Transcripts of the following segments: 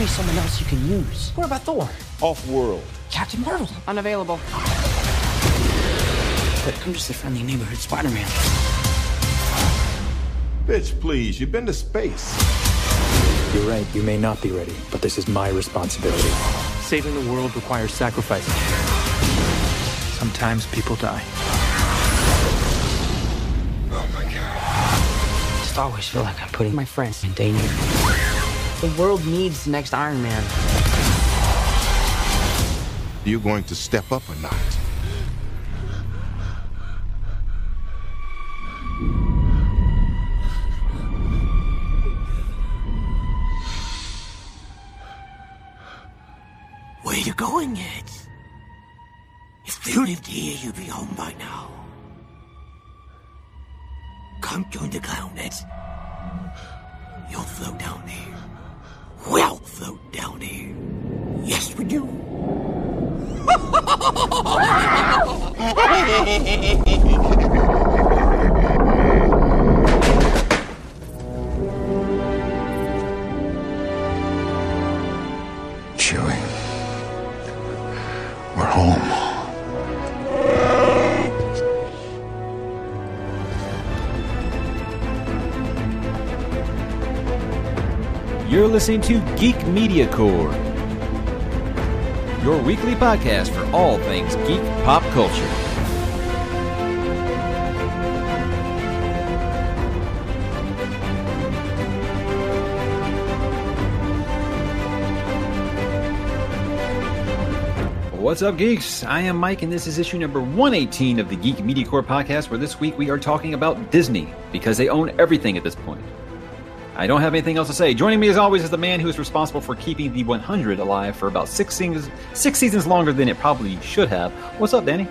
me someone else you can use. What about Thor? Off world. Captain Marvel. Unavailable. But I'm just a friendly neighborhood Spider Man. Bitch, please, you've been to space. You're right, you may not be ready, but this is my responsibility. Saving the world requires sacrifice. Sometimes people die. Oh my god. I just always feel like I'm putting my friends in danger. The world needs the next Iron Man. You going to step up or not? Where you going, Ed? If you lived here, you'd be home by now. Come join the clown, Ed. You'll float down here. We'll float down here. Yes, we do. You're listening to Geek Media Corps, your weekly podcast for all things geek pop culture. What's up, geeks? I am Mike, and this is issue number 118 of the Geek Media Corps podcast, where this week we are talking about Disney because they own everything at this point. I don't have anything else to say. Joining me, as always, is the man who is responsible for keeping the 100 alive for about six seasons, six seasons longer than it probably should have. What's up, Danny?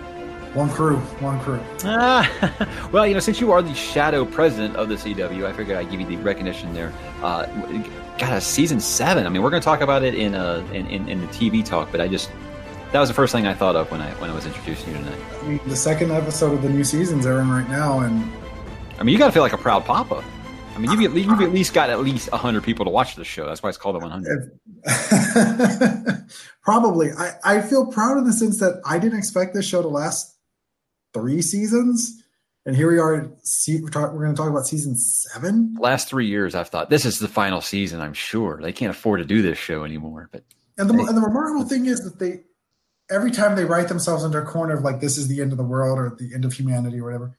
Wonkru, one crew. Ah, well, you know, since you are the shadow president of the CW, I figured I'd give you the recognition there. Uh, got a season seven. I mean, we're going to talk about it in, uh, in, in in the TV talk, but I just that was the first thing I thought of when I when I was introducing you tonight. I mean, the second episode of the new season's airing right now, and I mean, you got to feel like a proud papa. I mean, you've, you've at least got at least 100 people to watch this show. That's why it's called the 100. probably. I, I feel proud in the sense that I didn't expect this show to last three seasons. And here we are. See, we're, talk, we're going to talk about season seven. Last three years, I've thought this is the final season. I'm sure they can't afford to do this show anymore. But and the, and the remarkable thing is that they every time they write themselves into a corner of like this is the end of the world or the end of humanity or whatever,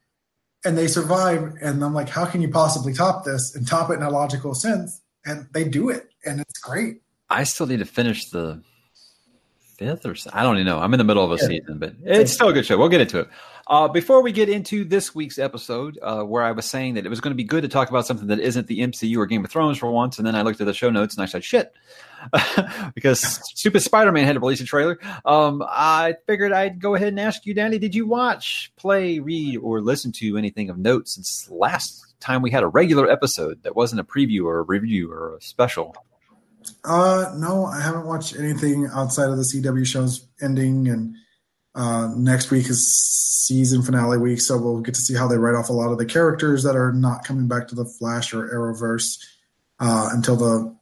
and they survive. And I'm like, how can you possibly top this and top it in a logical sense? And they do it, and it's great. I still need to finish the fifth or I don't even know. I'm in the middle of a yeah. season, but it's still a good show. We'll get into it. Uh, before we get into this week's episode, uh, where I was saying that it was going to be good to talk about something that isn't the MCU or Game of Thrones for once, and then I looked at the show notes and I said, "Shit," because stupid Spider-Man had to release a trailer. Um, I figured I'd go ahead and ask you, Danny, did you watch, play, read, or listen to anything of note since last time we had a regular episode that wasn't a preview or a review or a special? Uh, no, I haven't watched anything outside of the CW shows ending, and uh, next week is season finale week, so we'll get to see how they write off a lot of the characters that are not coming back to the Flash or Arrowverse uh, until the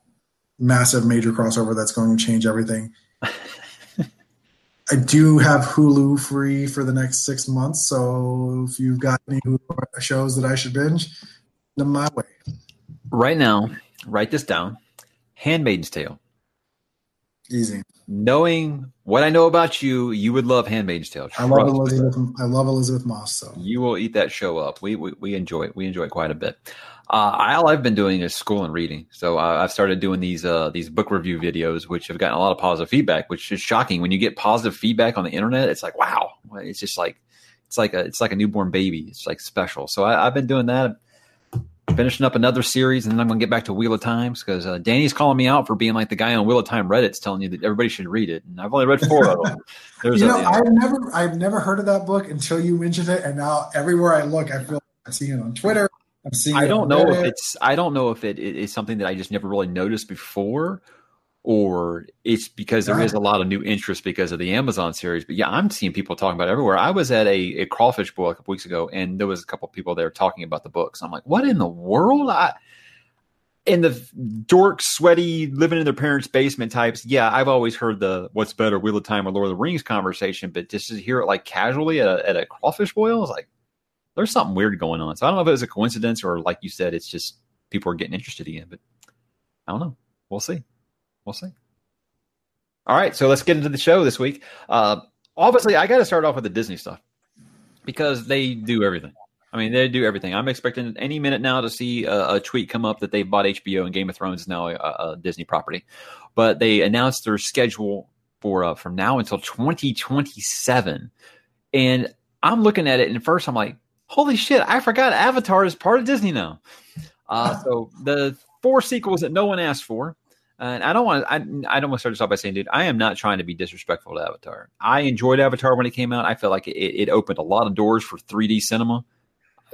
massive major crossover that's going to change everything. I do have Hulu free for the next six months, so if you've got any Hulu shows that I should binge, them my way. Right now, write this down Handmaid's Tale. Easy. Knowing what I know about you, you would love Handmaid's Tale. I love Elisabeth. I love Elisabeth Moss. So you will eat that show up. We we, we enjoy it. We enjoy it quite a bit. Uh, all I've been doing is school and reading. So uh, I've started doing these uh, these book review videos, which have gotten a lot of positive feedback, which is shocking. When you get positive feedback on the internet, it's like wow. It's just like it's like a it's like a newborn baby. It's like special. So I, I've been doing that finishing up another series, and then I'm going to get back to Wheel of Times because uh, Danny's calling me out for being like the guy on Wheel of Time Reddit's telling you that everybody should read it, and I've only read four of them. There's you know, a, know, I've never, I've never heard of that book until you mentioned it, and now everywhere I look, I feel like I'm seeing it on Twitter. I don't know if it's. I don't know if it, it is something that I just never really noticed before, or it's because there is a lot of new interest because of the Amazon series. But yeah, I'm seeing people talking about everywhere. I was at a, a crawfish boil a couple weeks ago, and there was a couple people there talking about the books. I'm like, what in the world? I in the dork, sweaty, living in their parents' basement types, yeah, I've always heard the "What's better, Wheel of Time or Lord of the Rings" conversation, but just to hear it like casually at a, at a crawfish boil is like there's something weird going on. So I don't know if it was a coincidence or, like you said, it's just people are getting interested again. But I don't know. We'll see. We'll see. All right, so let's get into the show this week. Uh, obviously, I got to start off with the Disney stuff because they do everything. I mean, they do everything. I'm expecting any minute now to see a, a tweet come up that they bought HBO and Game of Thrones is now a, a Disney property. But they announced their schedule for uh, from now until 2027, and I'm looking at it, and first I'm like, "Holy shit! I forgot Avatar is part of Disney now." Uh, so the four sequels that no one asked for. And I don't want I, I don't want to start this off by saying, dude, I am not trying to be disrespectful to Avatar. I enjoyed Avatar when it came out. I felt like it, it opened a lot of doors for 3D cinema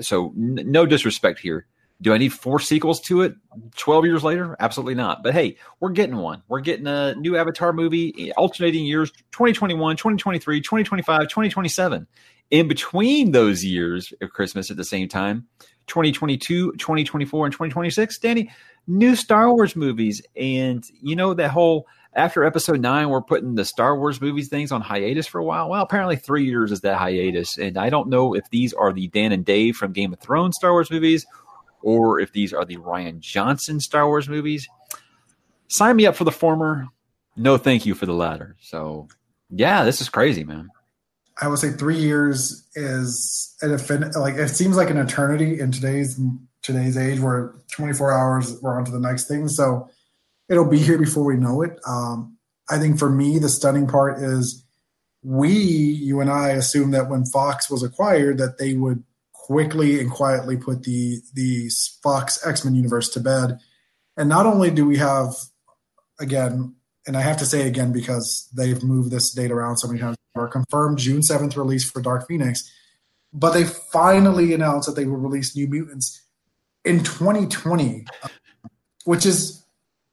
so n- no disrespect here. Do I need four sequels to it 12 years later? Absolutely not. But hey, we're getting one. We're getting a new Avatar movie, alternating years 2021, 2023, 2025, 2027. In between those years of Christmas at the same time, 2022, 2024, and 2026, Danny, new Star Wars movies. And you know, that whole after episode nine, we're putting the Star Wars movies things on hiatus for a while. Well, apparently three years is that hiatus. And I don't know if these are the Dan and Dave from Game of Thrones Star Wars movies or if these are the Rian Johnson Star Wars movies. Sign me up for the former. No, thank you for the latter. So, yeah, this is crazy, man. I would say three years is an like it seems like an eternity in today's today's age where 24 hours we're on to the next thing. So it'll be here before we know it. Um, I think for me, the stunning part is we, you and I, assume that when Fox was acquired, that they would quickly and quietly put the the Fox X Men universe to bed. And not only do we have, again, and I have to say again because they've moved this date around so many times, our confirmed June seventh release for Dark Phoenix, but they finally announced that they will release New Mutants in 2020, which is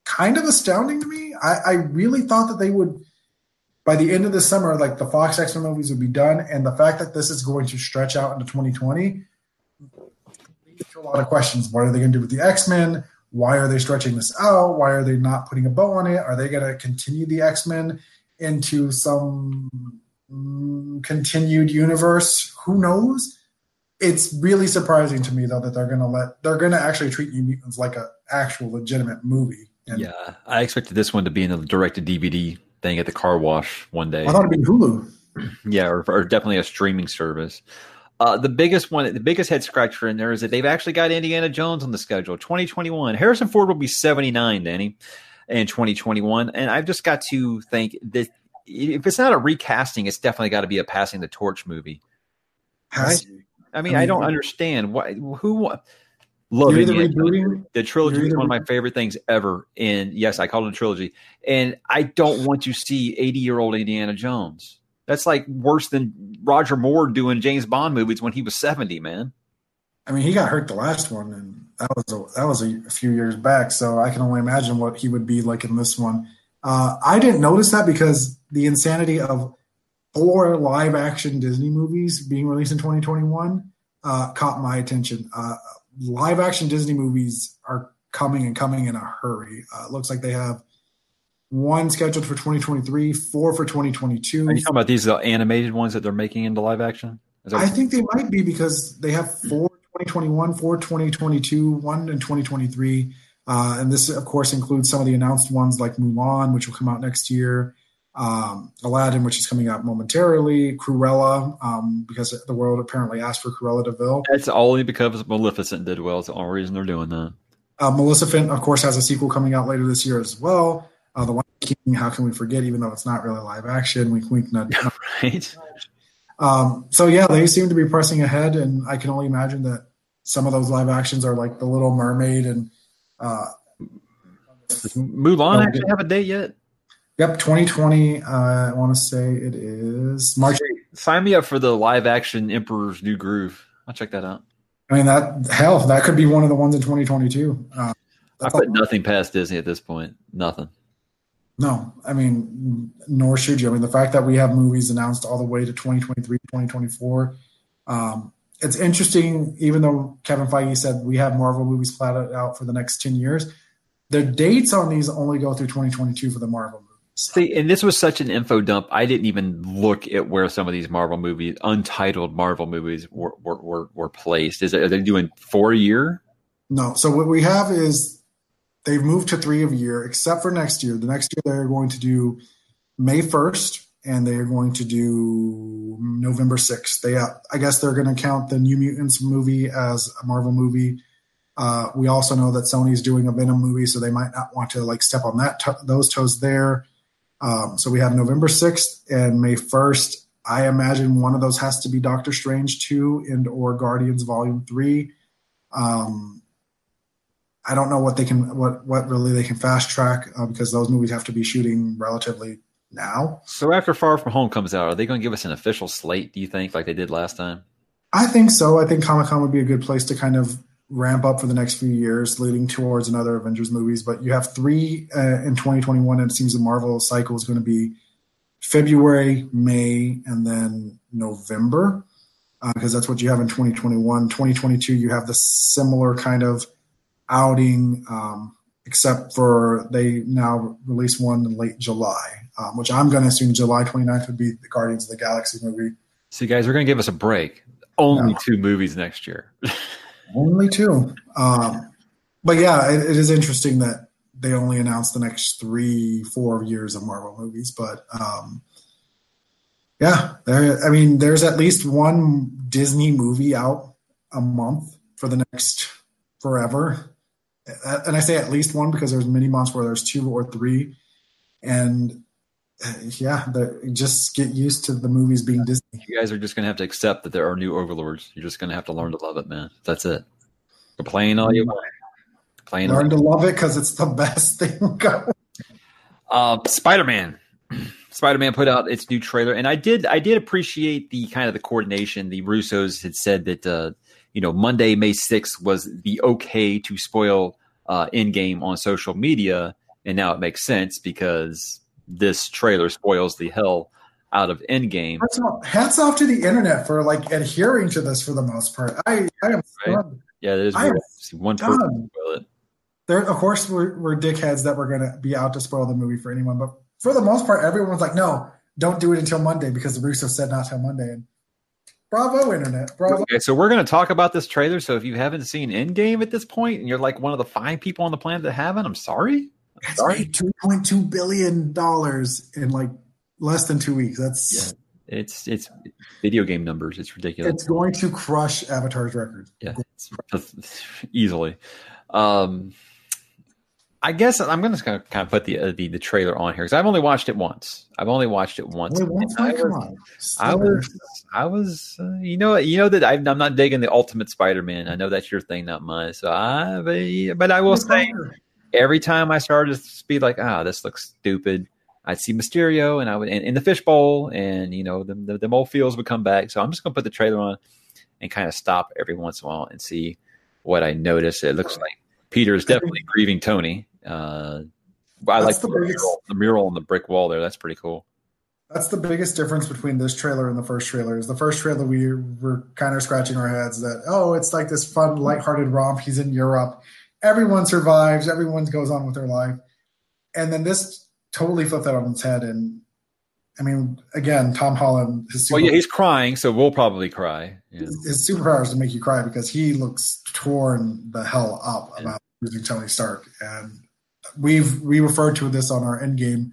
kind of astounding to me. I, I really thought that they would, by the end of the summer, like the Fox X Men movies would be done, and the fact that this is going to stretch out into 2020 a lot of questions. What are they going to do with the X Men? Why are they stretching this out? Why are they not putting a bow on it? Are they going to continue the X Men into some continued universe? Who knows? It's really surprising to me though that they're going to let they're going to actually treat New Mutants like a actual legitimate movie and yeah, I expected this one to be in a directed DVD thing at the car wash one day. I thought it'd be Hulu. Yeah, or, or definitely a streaming service. Uh, the biggest one, the biggest head scratcher in there is that they've actually got Indiana Jones on the schedule, 2021. Harrison Ford will be 79, Danny, in 2021. And I've just got to think that if it's not a recasting, it's definitely got to be a passing the torch movie. Right? I mean, I, mean, I don't understand why. Who? Love the rebooting. The trilogy is one of my favorite things ever. And yes, I call it a trilogy. And I don't want to see 80 year old Indiana Jones. That's like worse than Roger Moore doing James Bond movies when he was 70, man. I mean, he got hurt the last one, and that was a, that was a few years back. So I can only imagine what he would be like in this one. Uh, I didn't notice that because the insanity of four live action Disney movies being released in 2021 uh, caught my attention. Uh, live action Disney movies are coming and coming in a hurry. Uh, it looks like they have one scheduled for 2023, four for 2022. Are you talking about these uh, animated ones that they're making into live action? I think they might be because they have four 2021, four 2022, one in 2023. Uh, and this, of course, includes some of the announced ones like Mulan, which will come out next year, um, Aladdin, which is coming out momentarily, Cruella, um, because the world apparently asked for Cruella de Vil. It's only because Maleficent did well. It's the only reason they're doing that. Uh, Maleficent, of course, has a sequel coming out later this year as well. Uh, the One King, how can we forget? Even though it's not really live action, wink, wink, nudge. right. Um, so yeah, they seem to be pressing ahead, and I can only imagine that some of those live actions are like The Little Mermaid and. Uh, Does Mulan actually have a date yet? Yep, 2020. Uh, I want to say it is March. Sign me up for the live action Emperor's New Groove. I'll check that out. I mean, that hell, that could be one of the ones in 2022. Uh, I put nothing past Disney at this point. Nothing. No, I mean, nor should you. I mean, the fact that we have movies announced all the way to 2023, 2024. Um, it's interesting, even though Kevin Feige said we have Marvel movies plotted out for the next 10 years the dates on these only go through 2022 for the Marvel movies. See, and this was such an info dump. I didn't even look at where some of these Marvel movies, untitled Marvel movies, were were, were, were placed. Is it, are they doing four year? No. So what we have is they've moved to three of a year, except for next year. The next year they're going to do May 1st and they are going to do November 6th. They, uh, I guess they're going to count the New Mutants movie as a Marvel movie. Uh, we also know that Sony's doing a Venom movie, so they might not want to like step on that those toes there. Um, so we have November 6th and May 1st. I imagine one of those has to be Doctor Strange 2 and or Guardians Volume 3. Um, I don't know what they can what what really they can fast track uh, because those movies have to be shooting relatively now. So after Far From Home comes out, are they going to give us an official slate? Do you think, like they did last time? I think so. I think Comic Con would be a good place to kind of ramp up for the next few years, leading towards another Avengers movies. But you have three uh, in 2021, and it seems the Marvel cycle is going to be February, May, and then November, because uh, that's what you have in 2021. 2022, you have the similar kind of outing, um, except for they now release one in late July, um, which I'm going to assume July 29th would be the Guardians of the Galaxy movie. See, guys, we're going to give us a break. Only two movies next year. only two. Um, but yeah, it, it is interesting that they only announced the next three, four years of Marvel movies. But um, yeah, there. I mean, there's at least one Disney movie out a month for the next forever and I say at least one because there's many months where there's two or three, and yeah, just get used to the movies being Disney. You guys are just gonna have to accept that there are new overlords. You're just gonna have to learn to love it, man. That's it. Complain all you want. Complain learn to love it because it's the best thing going. Uh, Spider Man. Spider Man put out its new trailer, and I did I did appreciate the kind of the coordination. The Russos had said that uh, you know Monday May sixth was the okay to spoil uh, Endgame on social media, and now it makes sense because this trailer spoils the hell out of Endgame. Hats off, hats off to the internet for like adhering to this for the most part. I, I am right? yeah, there's one person spoil it. There, of course, we're, we're dickheads that we're going to be out to spoil the movie for anyone, but for the most part, everyone's like, no, don't do it until Monday because the Russo said not till Monday. And Bravo, internet. Bravo. Okay, so we're going to talk about this trailer. So if you haven't seen Endgame at this point, and you're like one of the five people on the planet that haven't, I'm sorry. It's sorry. made two point two billion dollars in like less than two weeks. That's yeah. it's it's video game numbers. It's ridiculous. It's going to crush Avatar's record. Yeah, easily. Um, I guess I'm going to kind of put the, uh, the the trailer on here because I've only watched it once. I've only watched it once. Wait, once I, was, I was, I was, uh, you know, you know that I, am not digging the Ultimate Spider-Man. I know that's your thing, not mine. So I, but, but I will say, every time I started to be like, ah, oh, this looks stupid. I'd see Mysterio and I would in, the fishbowl, and you know, the, the the old feels would come back. So I'm just going to put the trailer on and kind of stop every once in a while and see what I notice. It looks like Peter is definitely grieving Tony uh, I like the, the, mural, the mural on the brick wall there. That's pretty cool. That's the biggest difference between this trailer and the first trailer. Is the first trailer we were kind of scratching our heads that oh, it's like this fun, lighthearted romp. He's in Europe. Everyone survives. Everyone goes on with their life. And then this totally flipped that on its head. And I mean, again, Tom Holland. His super- well, yeah, he's crying, so we'll probably cry. Yeah. His, his superpowers to make you cry because he looks torn the hell up yeah. about losing Tony Stark, and we've we referred to this on our Endgame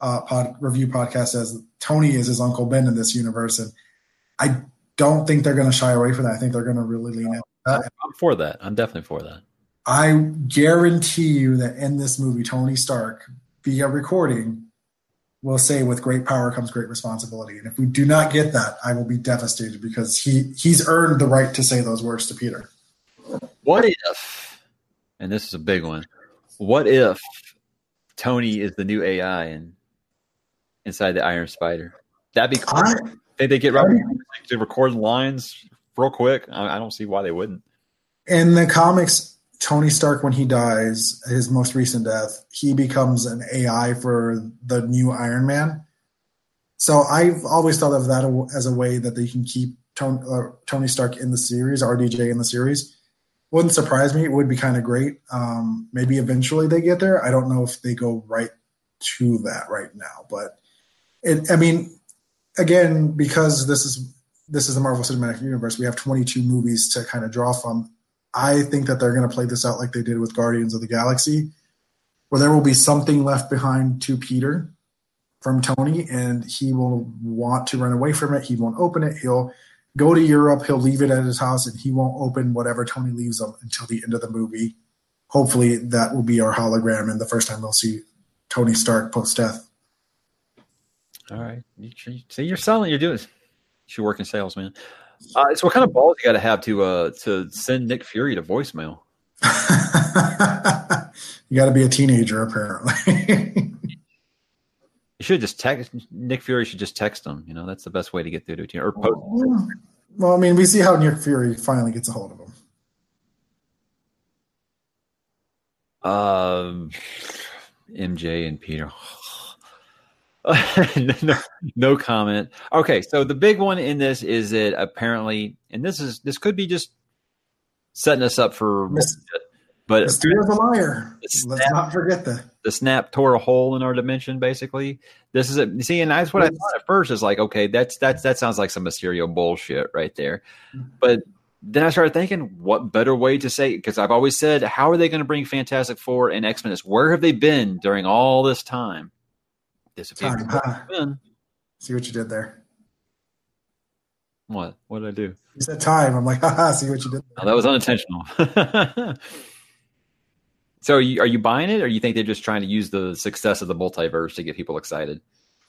uh, pod, review podcast as Tony is his Uncle Ben in this universe, and I don't think they're going to shy away from that. I think they're going to really lean that. I'm for that. I'm definitely for that. I guarantee you that in this movie, Tony Stark, via recording, will say, "With great power comes great responsibility." And if we do not get that, I will be devastated because he he's earned the right to say those words to Peter. What if? And this is a big one. What if Tony is the new AI and inside the Iron Spider? That'd be cool. I, Think they get Robert to record lines real quick? I, I don't see why they wouldn't. In the comics, Tony Stark, when he dies, his most recent death, he becomes an AI for the new Iron Man. So I've always thought of that as a way that they can keep Tony, uh, Tony Stark in the series, RDJ in the series, wouldn't surprise me. It would be kind of great. Um, maybe eventually they get there. I don't know if they go right to that right now, but it, I mean, again, because this is this is the Marvel Cinematic Universe, we have 22 movies to kind of draw from. I think that they're going to play this out like they did with Guardians of the Galaxy, where there will be something left behind to Peter from Tony, and he will want to run away from it. He won't open it. He'll go to Europe. He'll leave it at his house, and he won't open whatever Tony leaves him until the end of the movie. Hopefully, that will be our hologram, and the first time we'll see Tony Stark post death. All right. See, you're selling. You're doing. You should work in sales, man. Uh, so, what kind of balls you got to have to uh, to send Nick Fury to voicemail? you got to be a teenager, apparently. you should just text Nick Fury. Should just text him. You know, that's the best way to get through to a team or post. Well, I mean, we see how Nick Fury finally gets a hold of him. Um, MJ and Peter. no, no comment. Okay, so the big one in this is that apparently, and this is this could be just setting us up for, Miss, but Mysterio's a liar. Let's not forget that the snap tore a hole in our dimension. Basically, this is it. See, and that's what I thought at first. Is like, okay, that's that's that sounds like some Mysterio bullshit right there, mm-hmm. but then I started thinking, what better way to say? Because I've always said, how are they going to bring Fantastic Four and X Men? Where have they been during all this time? Time, huh? See what you did there. What? What did I do? You said time. I'm like, haha, see what you did. Oh, that was unintentional. so, are you, are you buying it, or you think they're just trying to use the success of the multiverse to get people excited?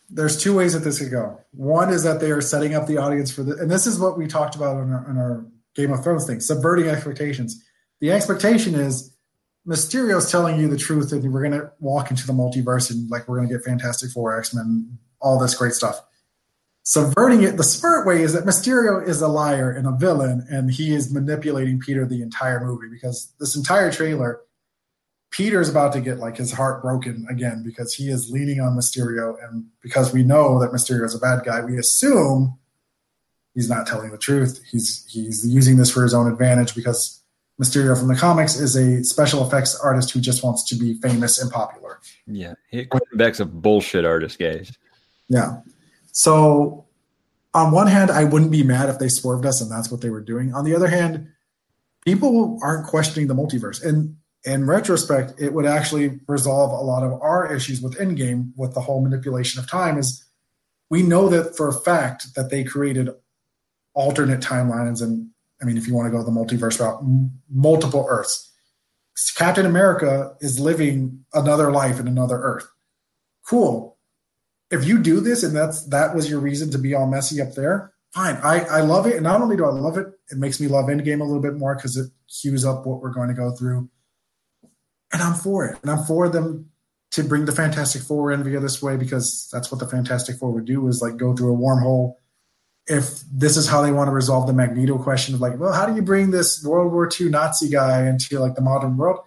There's two ways that this could go. One is that they are setting up the audience for the, and this is what we talked about in our, in our Game of Thrones thing, subverting expectations. The expectation is Mysterio's telling you the truth, and we're going to walk into the multiverse, and like we're going to get Fantastic Four, X Men, all this great stuff. Subverting it, the smart way is that Mysterio is a liar and a villain, and he is manipulating Peter the entire movie because this entire trailer, Peter is about to get like his heart broken again because he is leaning on Mysterio, and because we know that Mysterio is a bad guy, we assume he's not telling the truth. He's he's using this for his own advantage because Mysterio from the comics is a special effects artist who just wants to be famous and popular. Yeah, Quentin a bullshit artist, guys. Yeah. So, on one hand, I wouldn't be mad if they swerved us and that's what they were doing. On the other hand, people aren't questioning the multiverse. And in retrospect, it would actually resolve a lot of our issues with Endgame with the whole manipulation of time. Is we know that for a fact that they created alternate timelines and I mean, if you want to go the multiverse route, m- multiple Earths. Captain America is living another life in another Earth. Cool. If you do this and that's that was your reason to be all messy up there, fine. I, I love it. And not only do I love it, it makes me love Endgame a little bit more because it cues up what we're going to go through. And I'm for it. And I'm for them to bring the Fantastic Four in via this way because that's what the Fantastic Four would do is like go through a wormhole if this is how they want to resolve the Magneto question of like, well, how do you bring this World War II Nazi guy into like the modern world?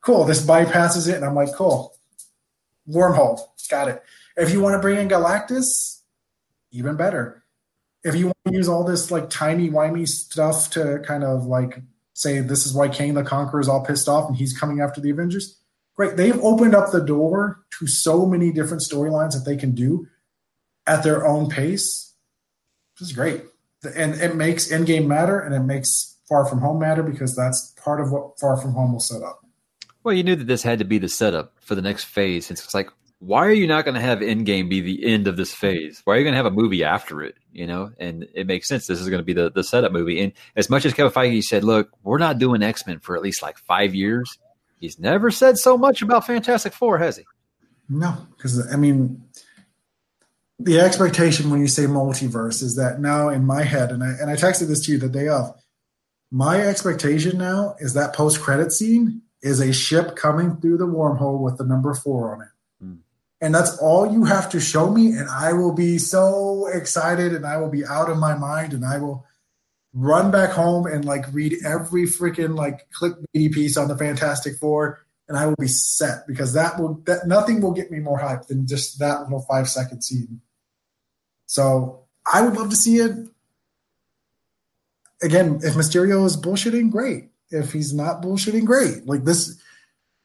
Cool, this bypasses it, and I'm like, cool, wormhole, got it. If you want to bring in Galactus, even better. If you want to use all this like timey wimey stuff to kind of like say this is why Kang the Conqueror is all pissed off and he's coming after the Avengers, great. They've opened up the door to so many different storylines that they can do at their own pace which is great. And it makes Endgame matter and it makes Far From Home matter because that's part of what Far From Home will set up. Well, you knew that this had to be the setup for the next phase. It's like, why are you not going to have Endgame be the end of this phase? Why are you going to have a movie after it? You know, and it makes sense. This is going to be the, the setup movie. And as much as Kevin Feige said, look, we're not doing X Men for at least like five years, he's never said so much about Fantastic Four, has he? No, because I mean, the expectation when you say multiverse is that now in my head, and I and I texted this to you the day of, my expectation now is that post credit scene is a ship coming through the wormhole with the number four on it. Mm. And that's all you have to show me, and I will be so excited and I will be out of my mind and I will run back home and like read every freaking like clickbaity piece on the Fantastic Four and I will be set because that will that nothing will get me more hyped than just that little five second scene. So I would love to see it. Again, if Mysterio is bullshitting, great. if he's not bullshitting, great. Like this,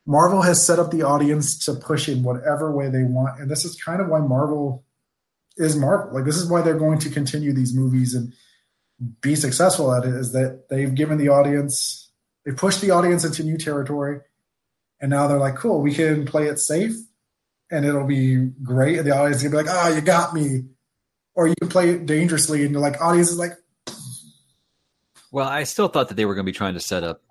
Marvel has set up the audience to push in whatever way they want, and this is kind of why Marvel is Marvel. Like this is why they're going to continue these movies and be successful at it. Is that they've given the audience, they pushed the audience into new territory, and now they're like, cool, we can play it safe, and it'll be great. And the audience can be like, ah, oh, you got me, or you can play it dangerously, and you're like, audience is like. Well, I still thought that they were going to be trying to set up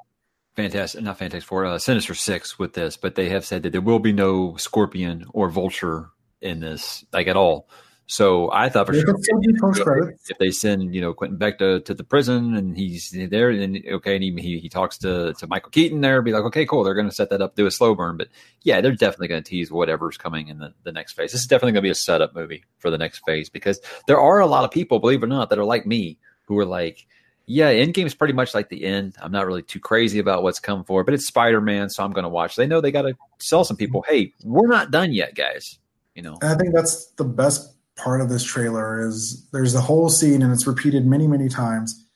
Fantastic, not Fantastic Four, uh, Sinister Six with this, but they have said that there will be no Scorpion or Vulture in this, like at all. So I thought for They sure still if they send you know Quentin Beck to, to the prison and he's there and okay and he, he, he talks to, to Michael Keaton there be like okay cool they're going to set that up do a slow burn. But yeah they're definitely going to tease whatever's coming in the, the next phase. This is definitely going to be a setup movie for the next phase because there are a lot of people believe it or not that are like me who are like yeah Endgame is pretty much like the end. I'm not really too crazy about what's come for, but it's Spider Man so I'm going to watch. They know they got to sell some people. Hey we're not done yet guys you know? And I think that's the best part of this trailer is there's a whole scene and it's repeated many, many times.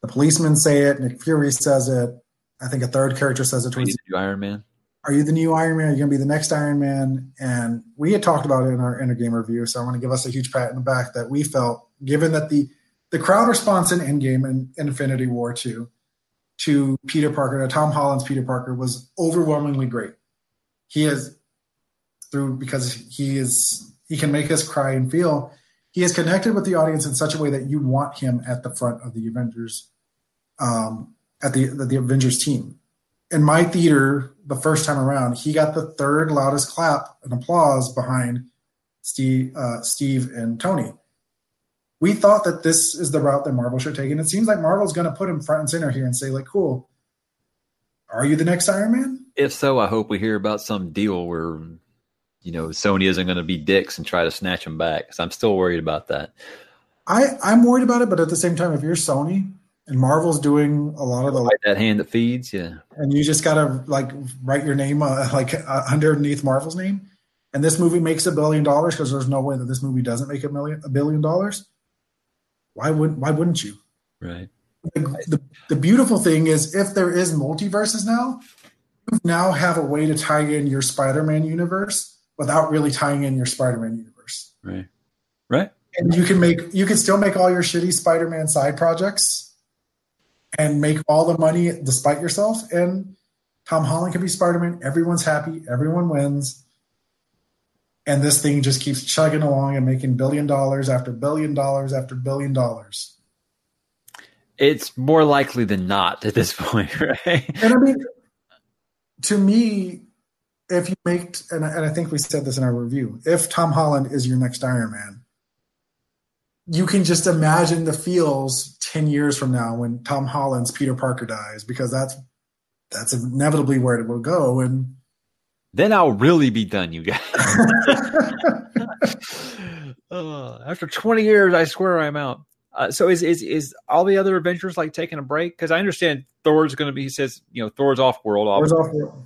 The policemen say it, Nick Fury says it. I think a third character says it towards to Iron Man Are you the new Iron Man? Are you gonna be the next Iron Man? And we had talked about it in our Endgame review, so I want to give us a huge pat in the back that we felt, given that the the crowd response in Endgame and Infinity War 2 to Peter Parker, to Tom Holland's Peter Parker was overwhelmingly great. He is through because he is he can make us cry and feel. He is connected with the audience in such a way that you want him at the front of the Avengers, um, at the the, Avengers team. In my theater, the first time around, he got the third loudest clap and applause behind Steve, uh, Steve and Tony. We thought that this is the route that Marvel should take, and it seems like Marvel's going to put him front and center here and say, like, "Cool, are you the next Iron Man?" If so, I hope we hear about some deal where you know Sony isn't going to be dicks and try to snatch them back. Because I'm still worried about that. I I'm worried about it, but at the same time, if you're Sony and Marvel's doing a lot of the, Like that hand that feeds, yeah. and you just gotta like write your name uh, like uh, underneath Marvel's name, and this movie makes a billion dollars because there's no way that this movie doesn't make a million a billion dollars. Why would why wouldn't you? Right. the, the, the beautiful thing is if there is multiverses now you now have a way to tie in your spider-man universe without really tying in your spider-man universe Right. Right. and you can make you can still make all your shitty spider-man side projects and make all the money despite yourself and tom holland can be spider-man everyone's happy everyone wins and this thing just keeps chugging along and making billion dollars after billion dollars after billion dollars It's more likely than not at this point, right? And I mean, to me, if you make, and I, and I think we said this in our review, if Tom Holland is your next Iron Man, you can just imagine the feels 10 years from now when Tom Holland's Peter Parker dies, because that's that's inevitably where it will go. And Then I'll really be done, you guys. Uh, after 20 years, I swear I'm out. Uh, so is is is all the other Avengers like taking a break? Because I understand Thor's going to be. He says you know Thor's off world off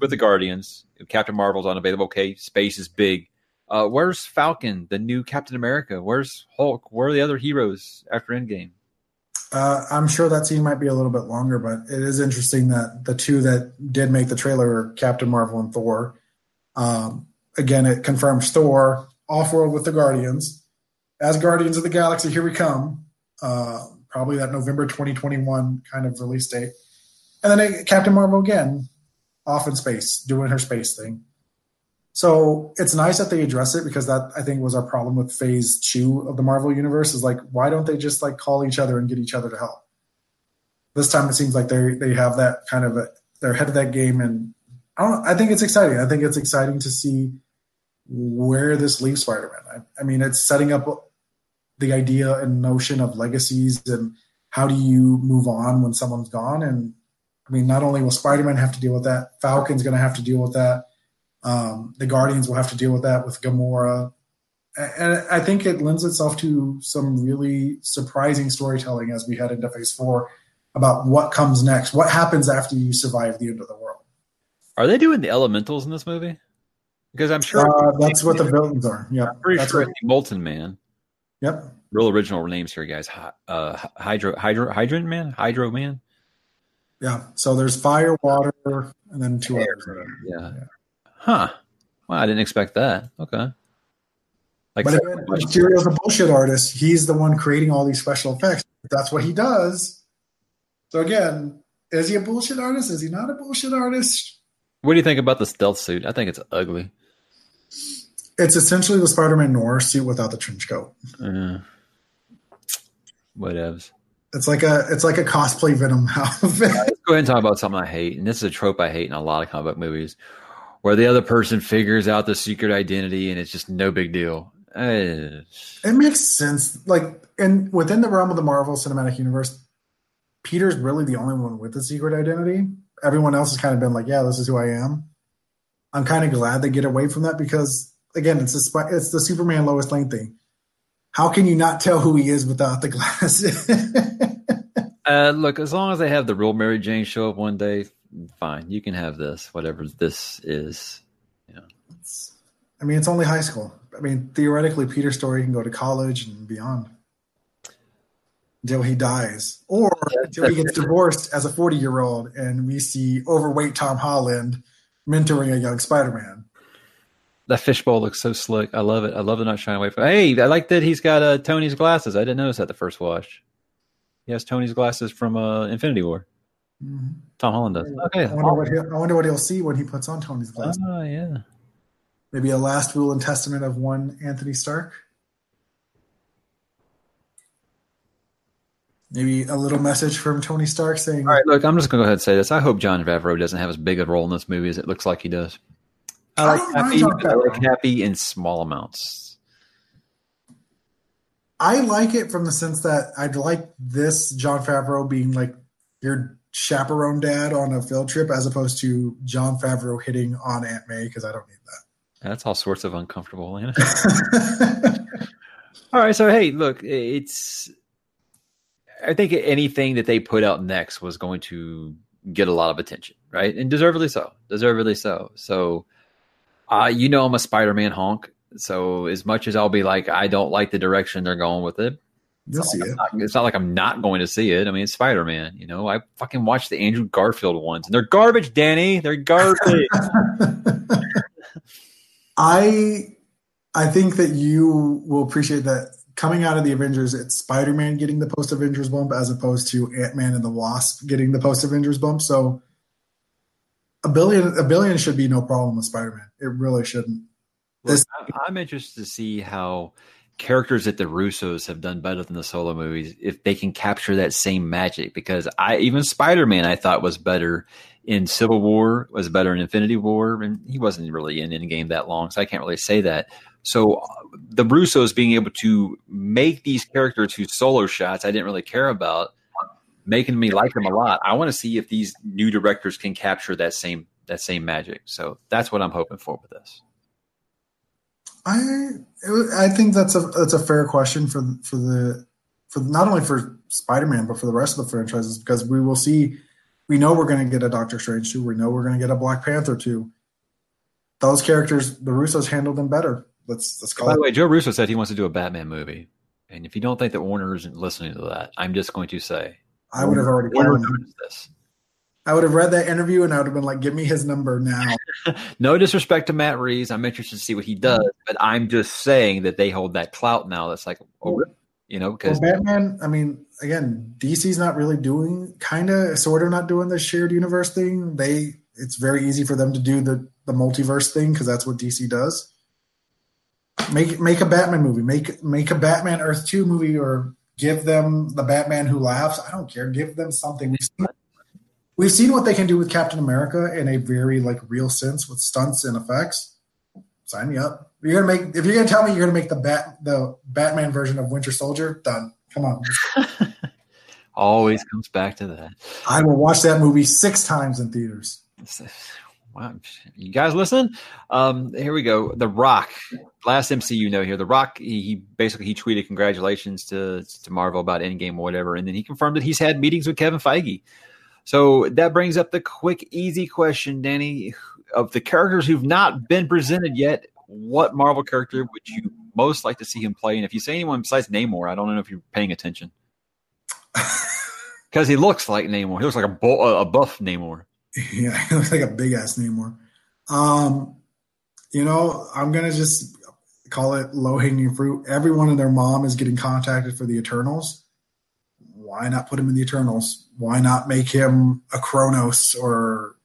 with the Guardians. Captain Marvel's unavailable. Okay, space is big. Uh, where's Falcon, the new Captain America? Where's Hulk? Where are the other heroes after Endgame? uh, I'm sure that scene might be a little bit longer, but it is interesting that the two that did make the trailer Captain Marvel and Thor. Um, again, it confirms Thor off world with the Guardians. As Guardians of the Galaxy, here we come. Uh, probably that November 2021 kind of release date. And then Captain Marvel again, off in space, doing her space thing. So it's nice that they address it because that I think was our problem with phase two of the Marvel universe is like, why don't they just like call each other and get each other to help? This time it seems like they they have that kind of a, they're ahead of that game, and I don't. I think it's exciting. I think it's exciting to see where this leaves Spider-Man. I, I mean, it's setting up the idea and notion of legacies and how do you move on when someone's gone. And I mean, not only will Spider-Man have to deal with that, Falcon's going to have to deal with that. Um, the Guardians will have to deal with that with Gamora. And I think it lends itself to some really surprising storytelling as we head into phase four about what comes next. What happens after you survive the end of the world? Are they doing the elementals in this movie? Because I'm sure Uh, that's what the villains are. Yeah. pretty That's sure what, Molten Man. yep. Real original names here, guys. Uh, Hydro, Hydro, Hydrant Man, Hydro Man. Yeah. So there's fire, water, and then two others. Yeah. Huh. Well, I didn't expect that. Okay. Like But Mysterio's a bullshit artist. He's the one creating all these special effects. That's what he does. So again, is he a bullshit artist? Is he not a bullshit artist? what do you think about the stealth suit? I think it's ugly. It's essentially the Spider-Man Noir suit without the trench coat. Uh, whatevs. It's like a it's like a cosplay Venom outfit. Let's go ahead and talk about something I hate, and this is a trope I hate in a lot of comic book movies, where the other person figures out the secret identity and it's just no big deal. Uh, it makes sense. Like and within the realm of the Marvel Cinematic Universe, Peter's really the only one with the secret identity. Everyone else has kind of been like, "Yeah, this is who I am." I'm kind of glad they get away from that because again, it's the it's the Superman Lois Lane thing. How can you not tell who he is without the glasses? uh, look, as long as they have the real Mary Jane show up one day, fine. You can have this, whatever this is. Yeah. I mean, it's only high school. I mean, theoretically, Peter story can go to college and beyond until he dies, or until he gets divorced as a 40 year old, and we see overweight Tom Holland mentoring a young Spider Man. That fishbowl looks so slick. I love it. I love the not shying away from. Hey, I like that he's got uh, Tony's glasses. I didn't notice that the first watch. He has Tony's glasses from uh, Infinity War. Mm-hmm. Tom Holland does. Okay. I wonder, what he'll, I wonder what he'll see when he puts on Tony's glasses. Oh yeah. Maybe a last will and testament of one Anthony Stark. Maybe a little message from Tony Stark saying, "All right, look, I'm just going to go ahead and say this. I hope Jon Favreau doesn't have as big a role in this movie as it looks like he does. I like I happy. I like happy in small amounts. I like it from the sense that I'd like this Jon Favreau being like your chaperone dad on a field trip, as opposed to Jon Favreau hitting on Aunt May because I don't need that. That's all sorts of uncomfortable. Anna. all right, so hey, look, it's I think anything that they put out next was going to get a lot of attention, right? And deservedly so. Deservedly so. So, uh, you know, I'm a Spider Man honk. So, as much as I'll be like, I don't like the direction they're going with it, it's, see like it. Not, it's not like I'm not going to see it. I mean, it's Spider Man. You know, I fucking watched the Andrew Garfield ones, and they're garbage, Danny. They're garbage. I I think that you will appreciate that coming out of the Avengers, it's Spider Man getting the post Avengers bump as opposed to Ant Man and the Wasp getting the post Avengers bump. So a billion a billion should be no problem with Spider Man. It really shouldn't. This, I'm interested to see how characters that the Russos have done better than the solo movies if they can capture that same magic. Because I even Spider Man I thought was better in Civil War, was better in Infinity War, and he wasn't really in Endgame that long, so I can't really say that. So the Russos being able to make these characters whose solo shots I didn't really care about, making me like them a lot. I want to see if these new directors can capture that same that same magic. So that's what I'm hoping for with this. I I think that's a that's a fair question for for the for not only for Spider-Man but for the rest of the franchises because we will see we know we're going to get a Doctor Strange 2, we know we're going to get a Black Panther 2. Those characters the Russos handled them better let's let's call. By it. the way, Joe Russo said he wants to do a Batman movie, and if you don't think that Warner isn't listening to that, I'm just going to say I would have already Warner this. I would have read that interview and I would have been like, "Give me his number now." no disrespect to Matt Reeves, I'm interested to see what he does, mm-hmm. but I'm just saying that they hold that clout now. That's like, oh, you know, because well, Batman. I mean, again, DC's not really doing, kind of, sort of, not doing the shared universe thing. They, it's very easy for them to do the the multiverse thing because that's what DC does. Make make a Batman movie. Make make a Batman Earth Two movie, or give them the Batman who laughs. I don't care. Give them something. We've seen, we've seen what they can do with Captain America in a very like real sense with stunts and effects. Sign me up. You're gonna make if you're gonna tell me you're gonna make the bat the Batman version of Winter Soldier, done. Come on. Always comes back to that. I will watch that movie six times in theaters. Wow, you guys listen? Um, here we go. The Rock, last MCU note here. The Rock, he, he, basically he tweeted congratulations to to Marvel about Endgame or whatever, and then he confirmed that he's had meetings with Kevin Feige. So that brings up the quick, easy question, Danny. Of the characters who've not been presented yet, what Marvel character would you most like to see him play? And if you say anyone besides Namor, I don't know if you're paying attention. Because he looks like Namor. He looks like a, a buff Namor. Yeah, he looks like a big ass Namor. Um, you know, I'm gonna just call it low hanging fruit. Everyone and their mom is getting contacted for the Eternals. Why not put him in the Eternals? Why not make him a Kronos or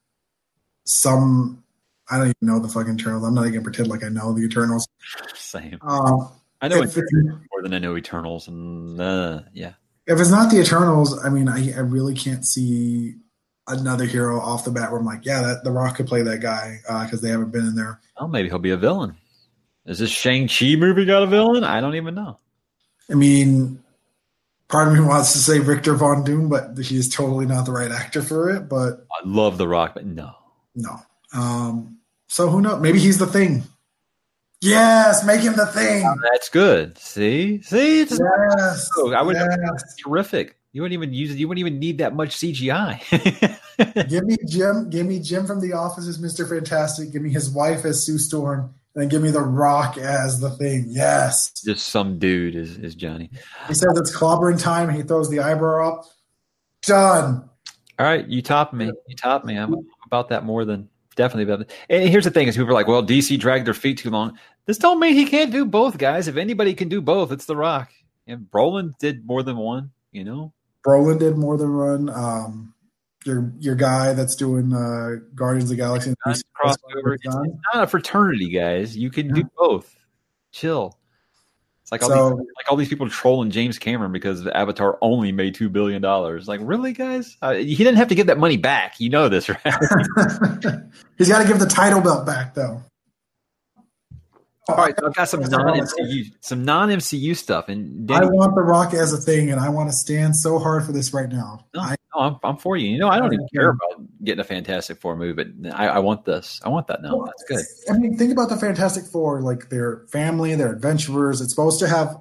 some? I don't even know the fucking Eternals. I'm not even gonna pretend like I know the Eternals. Same. Um, I know if, Eternals more than I know Eternals, and uh, yeah. if it's not the Eternals, I mean, I, I really can't see another hero off the bat where I'm like, yeah, that The Rock could play that guy because they haven't been in there. Oh, maybe he'll be a villain. Is this Shang Chi movie got a villain? I don't even know. I mean, part of me wants to say Victor Von Doom, but he's totally not the right actor for it. But I love The Rock, but no. no. Um, so who knows? Maybe he's the thing. Yes, make him the thing. That's good. See, see, it's Yes, Oh, I would yes. terrific. You wouldn't even use it. You wouldn't even need that much CGI. Give me Jim. Give me Jim from The Office as Mister Fantastic. Give me his wife as Sue Storm, and give me The Rock as the thing. Yes. Just some dude is is Johnny. He says it's clobbering time, he throws the eyebrow up. Done. All right, you top me. You top me. I'm about that more than definitely about it. And here's the thing: is people are like, "Well, DC dragged their feet too long." This don't mean he can't do both, guys. If anybody can do both, it's The Rock. And Brolin did more than one. You know, Brolin did more than run. Um, your your guy that's doing uh, Guardians of the Galaxy. Nice crossover. It's, it's not a fraternity, guys. You can do both. Chill. It's like all, So- these, like all these people trolling James Cameron because Avatar only made two billion dollars. Like, really, guys? Uh, he didn't have to give that money back. You know this, right? He's got to give the title belt back though. all right, so I've got some non MCU, some non MCU stuff, and I want The Rock as a thing, and I want to stand so hard for this right now. no, I, no, I'm, I'm for you. You know, I don't even care about getting a Fantastic Four movie, but I, I want this. I want that now. That's good. I mean, think about the Fantastic Four, like their family, their adventurers. It's supposed to have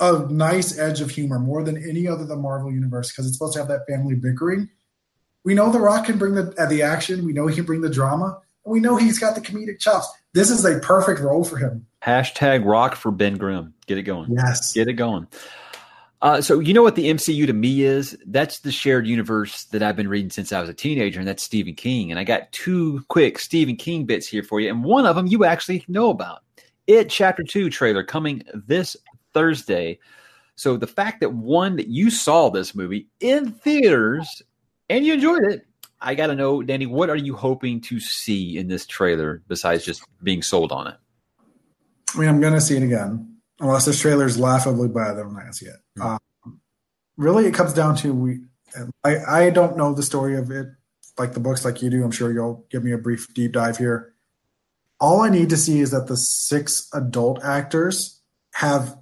a nice edge of humor more than any other the Marvel universe because it's supposed to have that family bickering. We know The Rock can bring the uh, the action. We know he can bring the drama. And we know he's got the comedic chops. This is a perfect role for him. Hashtag Rock for Ben Grimm. Get it going. Yes. Get it going. Uh, so you know what the MCU to me is? That's the shared universe that I've been reading since I was a teenager, and that's Stephen King. And I got two quick Stephen King bits here for you, and one of them you actually know about. It Chapter Two trailer coming this Thursday. So the fact that one that you saw this movie in theaters and you enjoyed it, I got to know, Danny, what are you hoping to see in this trailer besides just being sold on it? I mean, I'm going to see it again. Unless this trailer is laughably bad, I'm not going to see it. Um, really, it comes down to we. I, I don't know the story of it like the books like you do. I'm sure you'll give me a brief deep dive here. All I need to see is that the six adult actors have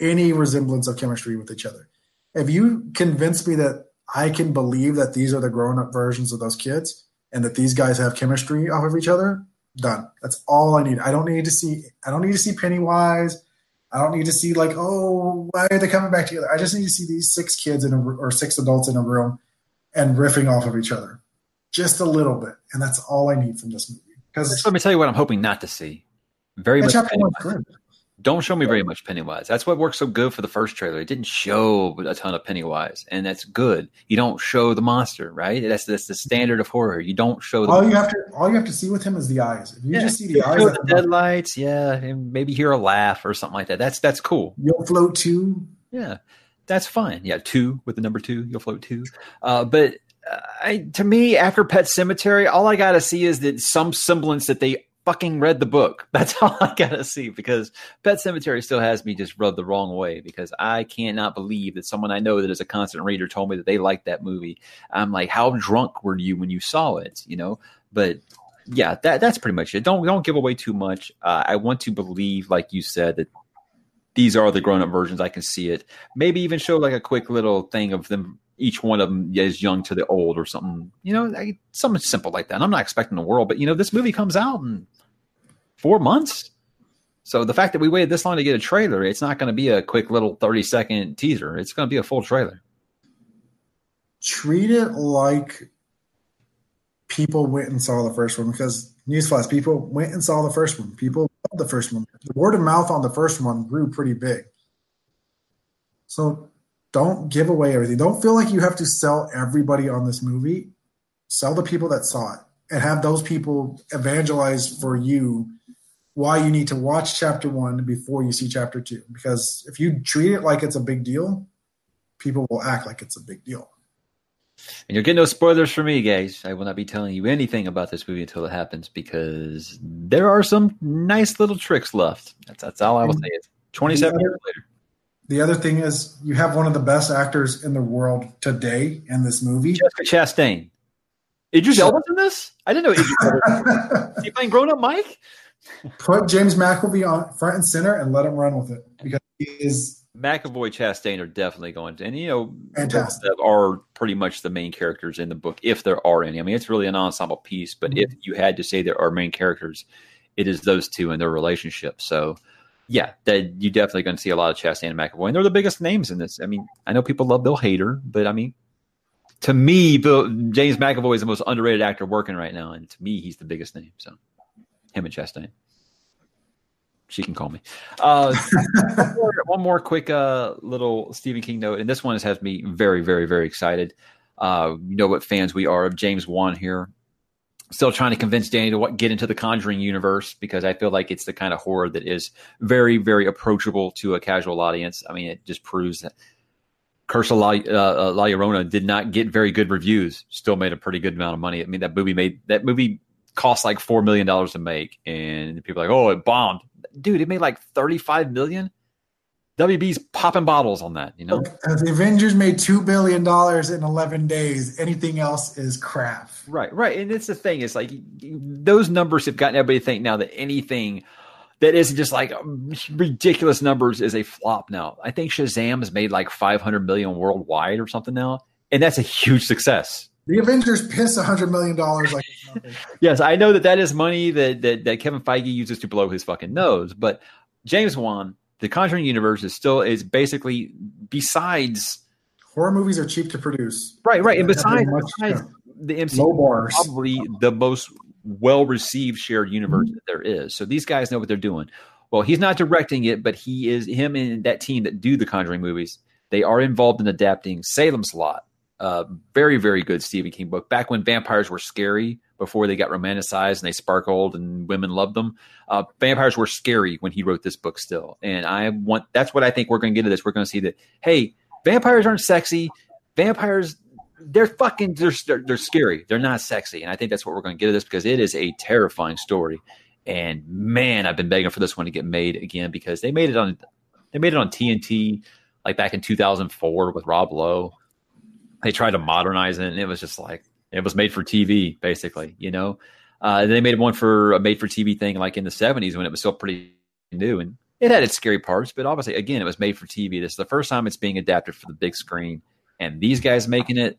any resemblance of chemistry with each other. If you convince me that I can believe that these are the grown up versions of those kids and that these guys have chemistry off of each other, done. That's all I need. I don't need to see. I don't need to see Pennywise. I don't need to see like, oh, why are they coming back together? I just need to see these six kids in a or six adults in a room and riffing off of each other, just a little bit, and that's all I need from this movie. Because Let me tell you what I'm hoping not to see. Very much chapter one's good. Don't show me very much Pennywise. That's what worked so good for the first trailer. It didn't show a ton of Pennywise, and that's good. You don't show the monster, right? That's that's the standard of horror. You don't show the. All you have to all you have to see with him is the eyes. If you Yeah, just see you the eyes, the deadlights, yeah, and maybe hear a laugh or something like that. That's that's cool. you'll float too. Yeah, that's fine. Yeah, two with the number two, you'll float two. Uh, but uh, I, to me, after Pet Sematary, all I got to see is that some semblance that they fucking read the book. That's all I got to see because Pet Sematary still has me just rubbed the wrong way because I cannot believe that someone I know that is a constant reader told me that they liked that movie. I'm like, how drunk were you when you saw it? You know, but yeah, that that's pretty much it. Don't don't give away too much. Uh, I want to believe, like you said, that these are the grown up versions. I can see it. Maybe even show like a quick little thing of them. Each one of them is young to the old, or something. You know, like, something simple like that. And I'm not expecting the world, but you know, this movie comes out in four months. So the fact that we waited this long to get a trailer, it's not going to be a quick little 30 second teaser. It's going to be a full trailer. Treat it like people went and saw the first one because newsflash, people went and saw the first one. People loved the first one. The word of mouth on the first one grew pretty big. So don't give away everything. Don't feel like you have to sell everybody on this movie. Sell the people that saw it and have those people evangelize for you why you need to watch chapter one before you see chapter two. Because if you treat it like it's a big deal, people will act like it's a big deal. And you'll get no spoilers for me, guys. I will not be telling you anything about this movie until it happens because there are some nice little tricks left. That's, that's all I will say. It's 27 years later. The other thing is, you have one of the best actors in the world today in this movie. Jessica Chastain. Idris Elba's in this? I didn't know Idris Elba. Is he playing grown up Mike? Put James McAvoy on front and center and let him run with it because he is McAvoy, Chastain are definitely going to, and you know, Fantastic. are pretty much the main characters in the book, if there are any. I mean, it's really an ensemble piece, but if mm-hmm. you had to say there are main characters, it is those two and their relationship. So, yeah, that you definitely going to see a lot of Chastain and McAvoy, and they're the biggest names in this. I mean, I know people love Bill Hader, but I mean, to me, Bill, James McAvoy is the most underrated actor working right now, and to me, he's the biggest name. So, him and Chastain. She can call me. Uh, one, more, one more quick uh, little Stephen King note, and this one has me very, very, very excited. Uh, you know what fans we are of James Wan here. Still trying to convince Danny to get into the Conjuring universe because I feel like it's the kind of horror that is very, very approachable to a casual audience. I mean, it just proves that Curse of La, uh, uh, La Llorona did not get very good reviews. Still made a pretty good amount of money. I mean, that movie made that movie cost like four million dollars to make, and people are like, oh, it bombed. Dude, it made like thirty-five million. WB's popping bottles on that, you know. The Avengers made two billion dollars in eleven days. Anything else is crap. Right, right, and it's the thing. It's like those numbers have gotten everybody to think now that anything that isn't just like um, ridiculous numbers is a flop now. I think Shazam has made like 500 million worldwide or something now, and that's a huge success. The Avengers piss hundred million dollars like. Yes, I know that that is money that, that that Kevin Feige uses to blow his fucking nose, but James Wan, the Conjuring universe is still is basically besides Horror movies are cheap to produce. right, right, and besides, much- besides the MCU, probably the most well received shared universe that there is. So these guys know what they're doing. Well, he's not directing it, but he is him and that team that do the Conjuring movies. They are involved in adapting Salem's Lot, a very very good Stephen King book. Back when vampires were scary, before they got romanticized and they sparkled and women loved them. Uh, vampires were scary when he wrote this book still, and I want that's what I think we're going to get to this. We're going to see that hey, vampires aren't sexy. Vampires they're fucking they're, they're they're scary. They're not sexy, and I think that's what we're going to get at this because it is a terrifying story. And man, I've been begging for this one to get made again because they made it on they made it on TNT like back in 2004 with Rob Lowe. They tried to modernize it, and it was just like it was made for TV, basically. You know, uh, they made one for a made for TV thing like in the 70s when it was still pretty new, and it had its scary parts, but obviously, again, it was made for TV. This is the first time it's being adapted for the big screen, and these guys making it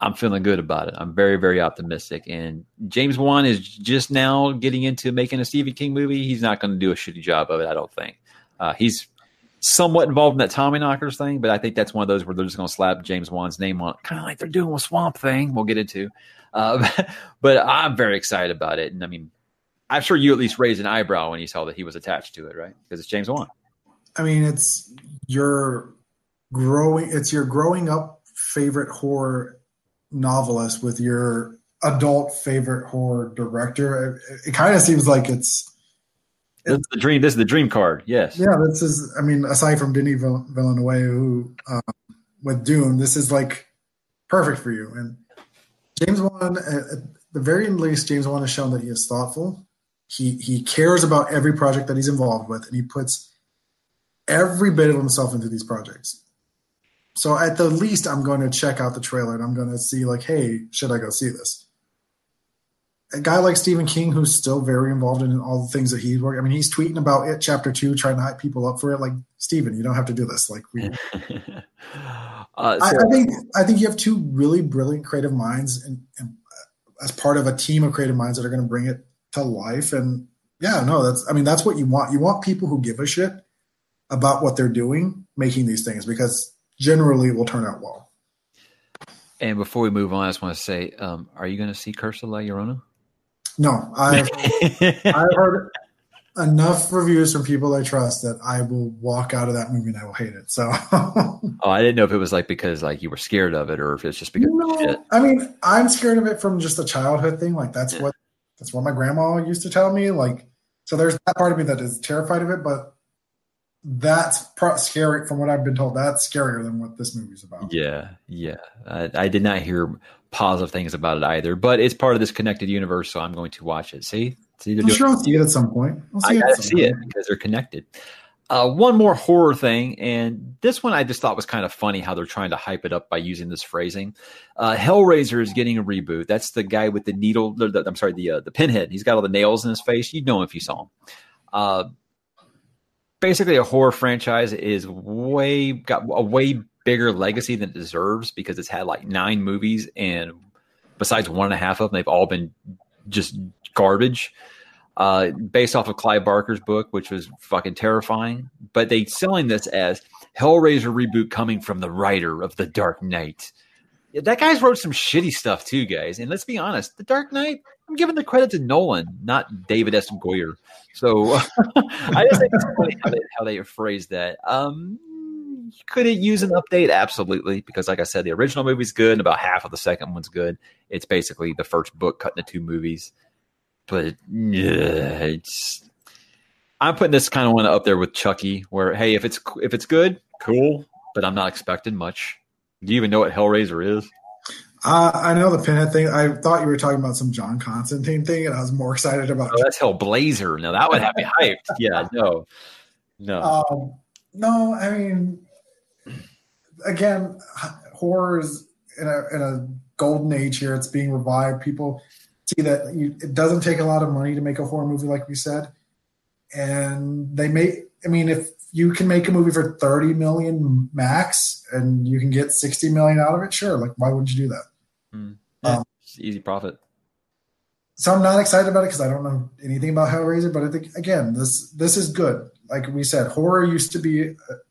I'm feeling good about it. I'm very, very optimistic. And James Wan is just now getting into making a Stephen King movie. He's not going to do a shitty job of it, I don't think. Uh, he's somewhat involved in that Tommyknockers thing, but I think that's one of those where they're just going to slap James Wan's name on it, kind of like they're doing with Swamp Thing. We'll get into. Uh, but I'm very excited about it. And I mean, I'm sure you at least raised an eyebrow when you saw that he was attached to it, right? Because it's James Wan. I mean, it's your growing. It's your growing up favorite horror novelist with your adult favorite horror director. It, it kind of seems like it's This is the dream. This is the dream card. Yes. yeah. This is. I mean, aside from Denis Vill- Villeneuve, who um, with Dune, this is like perfect for you. And James Wan, at at the very least, James Wan has shown that he is thoughtful. He he cares about every project that he's involved with, and he puts every bit of himself into these projects. So at the least, I'm going to check out the trailer and I'm going to see like, hey, should I go see this? A guy like Stephen King, who's still very involved in all the things that he's working. I mean, he's tweeting about it, chapter two, trying to hype people up for it. Like, Stephen, you don't have to do this. Like, we, uh, I, so- I think I think you have two really brilliant creative minds, and, and uh, as part of a team of creative minds that are going to bring it to life. And yeah, no, that's I mean that's what you want. You want people who give a shit about what they're doing, making these things because generally it will turn out well. and before we move on, I just want to say, um, are you going to see Curse of La Llorona? No, I've I've heard enough reviews from people I trust that I will walk out of that movie and I will hate it. So, oh, I didn't know if it was like because like you were scared of it or if it's just because. No, I mean, I'm scared of it from just a childhood thing. Like that's yeah. what that's what my grandma used to tell me. Like, so there's that part of me that is terrified of it, but that's pro- scary from what I've been told. That's scarier than what this movie's about. Yeah, yeah. I, I, did not hear positive things about it either, but it's part of this connected universe, so I'm going to watch it. See, see I'm sure I'll see it at some point. I'll see I gotta see it because they're connected. Uh, one more horror thing, and this one I just thought was kind of funny how they're trying to hype it up by using this phrasing. Uh, Hellraiser is getting a reboot. That's the guy with the needle. The, the, I'm sorry, the uh, the pinhead. He's got all the nails in his face. You'd know him if you saw him. Uh, basically a horror franchise is way got a way bigger legacy than it deserves because it's had like nine movies and besides one and a half of them, they've all been just garbage. Uh, based off of Clive Barker's book, which was fucking terrifying. But they selling this as Hellraiser reboot coming from the writer of The Dark Knight. That guy's wrote some shitty stuff too, guys. And let's be honest, The Dark Knight I'm giving the credit to Nolan, not David S. Goyer. So I just think it's funny how they, how they phrase that. Um, could it use an update? Absolutely, because like I said, the original movie's good, and about half of the second one's good. It's basically the first book cut into two movies. But yeah, it's. I'm putting this kind of one up there with Chucky, where hey, if it's if it's good, cool, but I'm not expecting much. Do you even know what Hellraiser is? Uh, I know the pinhead thing. I thought you were talking about some John Constantine thing, and I was more excited about. Oh, that's Hellblazer. No, that would have me hyped. Yeah, no, no, um, no. I mean, again, horrors in a in a golden age here. It's being revived. People see that you, it doesn't take a lot of money to make a horror movie, like we said, and they may. I mean, if you can make a movie for 30 million max and you can get 60 million out of it, sure. Like, why wouldn't you do that? Mm. Yeah, um, easy profit. So I'm not excited about it because I don't know anything about Hellraiser. But I think again, this this is good. Like we said, horror used to be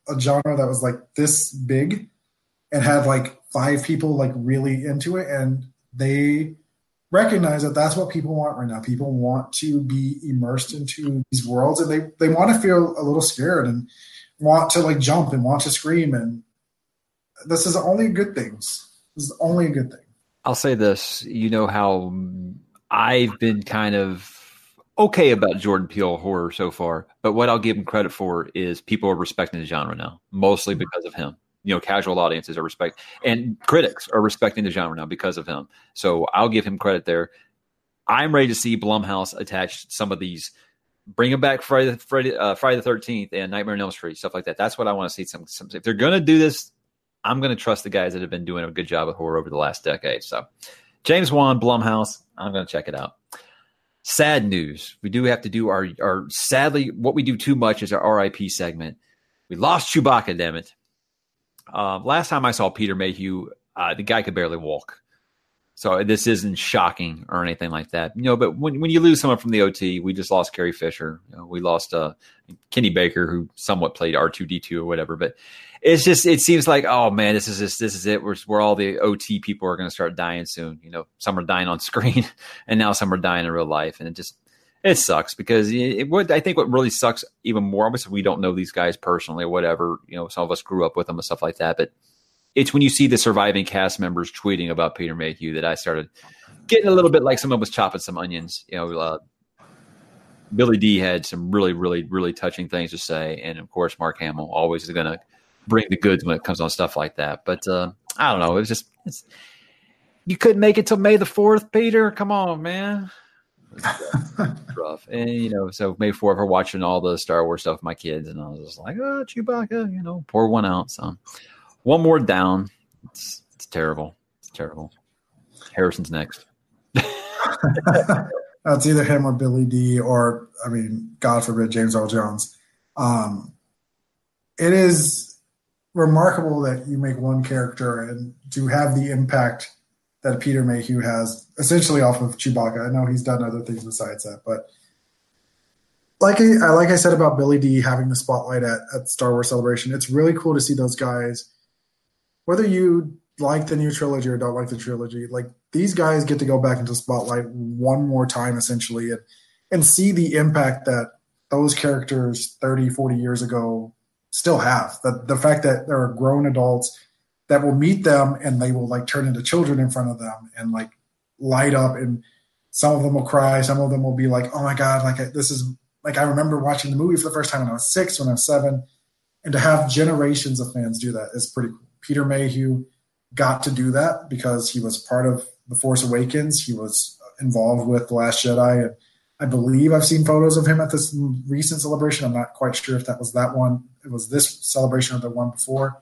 a, genre that was like this big and had like five people like really into it, and they recognize that that's what people want right now. People want to be immersed into these worlds, and they they want to feel a little scared and want to like jump and want to scream. And this is only good things. This is only a good thing. I'll say this. You know how I've been kind of okay about Jordan Peele horror so far, but what I'll give him credit for is people are respecting the genre now, mostly mm-hmm. because of him you know casual audiences are respect and critics are respecting the genre now because of him. So I'll give him credit there. I'm ready to see Blumhouse attach some of these, bring them back Friday, Friday, uh, Friday the Thirteenth and Nightmare on Elm Street stuff like that. That's what I want to see. Some, some if they're going to do this, I'm going to trust the guys that have been doing a good job of horror over the last decade. So James Wan, Blumhouse, I'm going to check it out. Sad news. We do have to do our, our sadly, what we do too much is our RIP segment. We lost Chewbacca, damn it. Uh, last time I saw Peter Mayhew, uh, the guy could barely walk. So this isn't shocking or anything like that, you know. But when when you lose someone from the OT, we just lost Carrie Fisher. You know, we lost uh, Kenny Baker, who somewhat played R two D two or whatever. But it's just it seems like oh man, this is just, this is it. Where all the OT people are going to start dying soon. You know, some are dying on screen, and now some are dying in real life, and it just it sucks because it, would. I think what really sucks even more. Obviously, we don't know these guys personally or whatever. You know, some of us grew up with them and stuff like that. But it's when you see the surviving cast members tweeting about Peter Mayhew that I started getting a little bit like someone was chopping some onions. You know, uh, Billy Dee had some really, really, really touching things to say, and of course, Mark Hamill always is going to bring the goods when it comes on stuff like that. But uh, I don't know. It was just it's, you couldn't make it till May the fourth, Peter. Come on, man rough. And you know, so May fourth, we're watching all the Star Wars stuff with my kids, and I was just like, oh, Chewbacca, you know, pour one out. So one more down. It's it's terrible. It's terrible. Harrison's next. It's either him or Billy Dee, or I mean, God forbid, James Earl Jones. Um, it is remarkable that you make one character and to have the impact that Peter Mayhew has essentially off of Chewbacca. I know he's done other things besides that, but like I like I said about Billy Dee having the spotlight at, at Star Wars Celebration, it's really cool to see those guys. Whether you like the new trilogy or don't like the trilogy, like these guys get to go back into spotlight one more time essentially and and see the impact that those characters 30, 40 years ago still have. The the fact that there are grown adults that will meet them and they will like turn into children in front of them and like light up and some of them will cry, some of them will be like, "Oh my god, like this is like I remember watching the movie for the first time when I was 6, when I was 7." And to have generations of fans do that is pretty cool. Peter Mayhew got to do that because he was part of The Force Awakens. He was involved with The Last Jedi and I believe I've seen photos of him at this recent celebration. I'm not quite sure if that was that one. It was this celebration or the one before.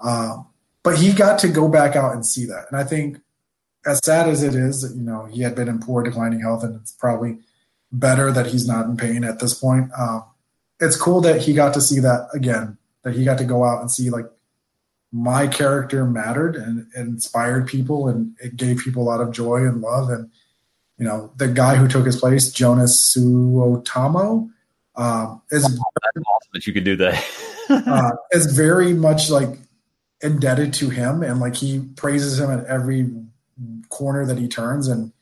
Um, but he got to go back out and see that. And I think, as sad as it is, you know, he had been in poor declining health, and it's probably better that he's not in pain at this point. Um, it's cool that he got to see that again. That he got to go out and see like my character mattered and, and inspired people, and it gave people a lot of joy and love and you know, the guy who took his place, Jonas Suotamo, um, is awesome that you could do that. uh, is very much like indebted to him, and like he praises him at every corner that he turns. And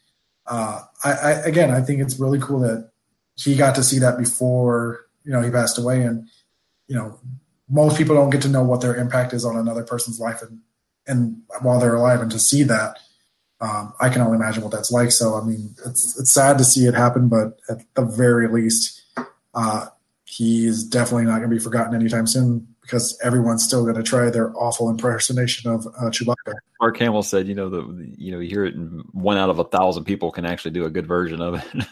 uh, I, I, again, I think it's really cool that he got to see that before you know he passed away, and you know, most people don't get to know what their impact is on another person's life, and and while they're alive, and to see that um, I can only imagine what that's like. So, I mean, it's it's sad to see it happen, but at the very least, uh, he is definitely not going to be forgotten anytime soon because everyone's still going to try their awful impersonation of uh, Chewbacca. Mark Hamill said, "You know, the you know, you hear it, and one out of a thousand people can actually do a good version of it.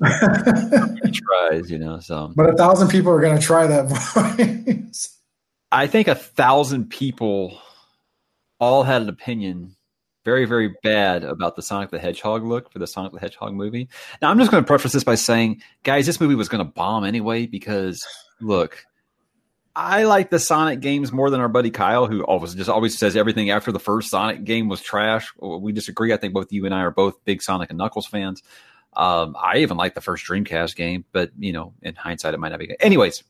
he tries, you know. So, but a thousand people are going to try that voice. I think a thousand people all had an opinion very, very bad about the Sonic the Hedgehog look for the Sonic the Hedgehog movie. Now, I'm just going to preface this by saying, guys, this movie was going to bomb anyway because, look, I like the Sonic games more than our buddy Kyle, who always just always says everything after the first Sonic game was trash. We disagree. I think both you and I are both big Sonic and Knuckles fans. Um, I even like the first Dreamcast game, but you know, in hindsight, it might not be good. Anyways,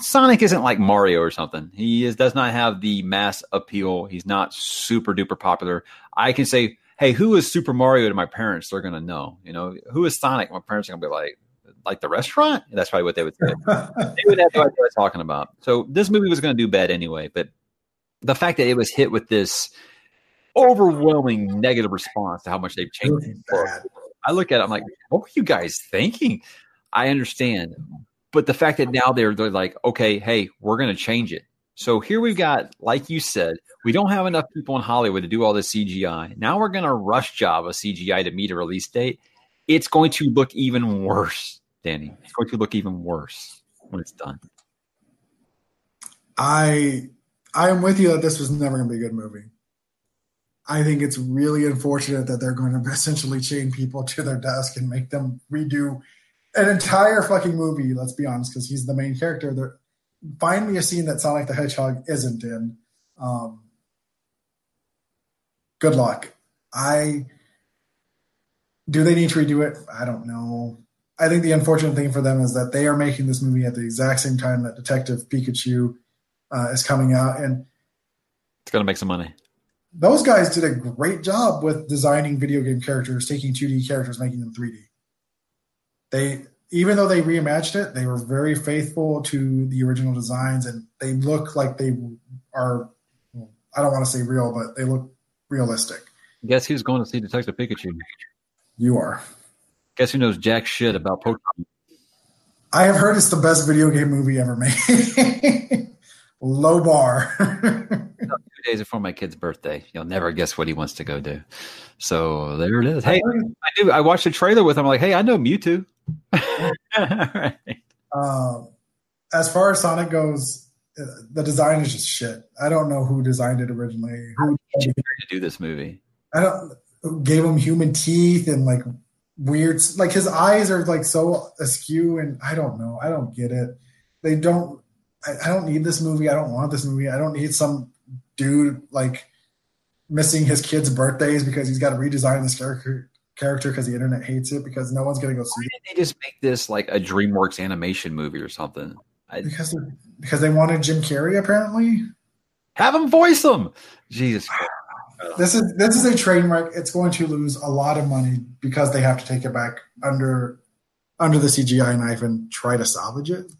Sonic isn't like Mario or something. He is, does not have the mass appeal. He's not super duper popular. I can say, hey, who is Super Mario to my parents? They're going to know. You know, who is Sonic? My parents are going to be like, like the restaurant? That's probably what they would say. they would have no idea what I'm talking about. So this movie was going to do bad anyway. But the fact that it was hit with this overwhelming negative response to how much they've changed. I look at it, I'm like, what were you guys thinking? I understand but the fact that now they're they're like, okay, hey, we're going to change it. So here we've got, like you said, we don't have enough people in Hollywood to do all this CGI. Now we're going to rush job a CGI to meet a release date. It's going to look even worse, Danny. It's going to look even worse when it's done. I I am with you that this was never going to be a good movie. I think it's really unfortunate that they're going to essentially chain people to their desk and make them redo an entire fucking movie. Let's be honest, because he's the main character. There, find me a scene that Sonic the Hedgehog isn't in. Um, good luck. I do they need to redo it? I don't know. I think the unfortunate thing for them is that they are making this movie at the exact same time that Detective Pikachu uh, is coming out, and it's going to make some money. Those guys did a great job with designing video game characters, taking 2D characters, making them 3D they even though they reimagined it, they were very faithful to the original designs, and they look like they are. I don't want to say real, but they look realistic. Guess who's going to see Detective Pikachu? You are. Guess who knows jack shit about Pokemon? I have heard it's the best video game movie ever made. Low bar. Days before my kid's birthday. You'll never guess what he wants to go do. So there it is. Hey, I do. I watched the trailer with him. I'm like, hey, I know Mewtwo. right. um, as far as Sonic goes, uh, the design is just shit. I don't know who designed it originally. Who to do this movie? I don't gave him human teeth and like weird like his eyes are like so askew and I don't know. I don't get it. They don't I, I don't need this movie. I don't want this movie. I don't need some dude like missing his kids' birthdays because he's got to redesign this character character because the internet hates it because no one's gonna go see Why it. They just make this like a DreamWorks animation movie or something. I, because because they wanted Jim Carrey apparently. Have him voice them. Jesus. This is this is a train wreck. It's going to lose a lot of money because they have to take it back under under the CGI knife and try to salvage it.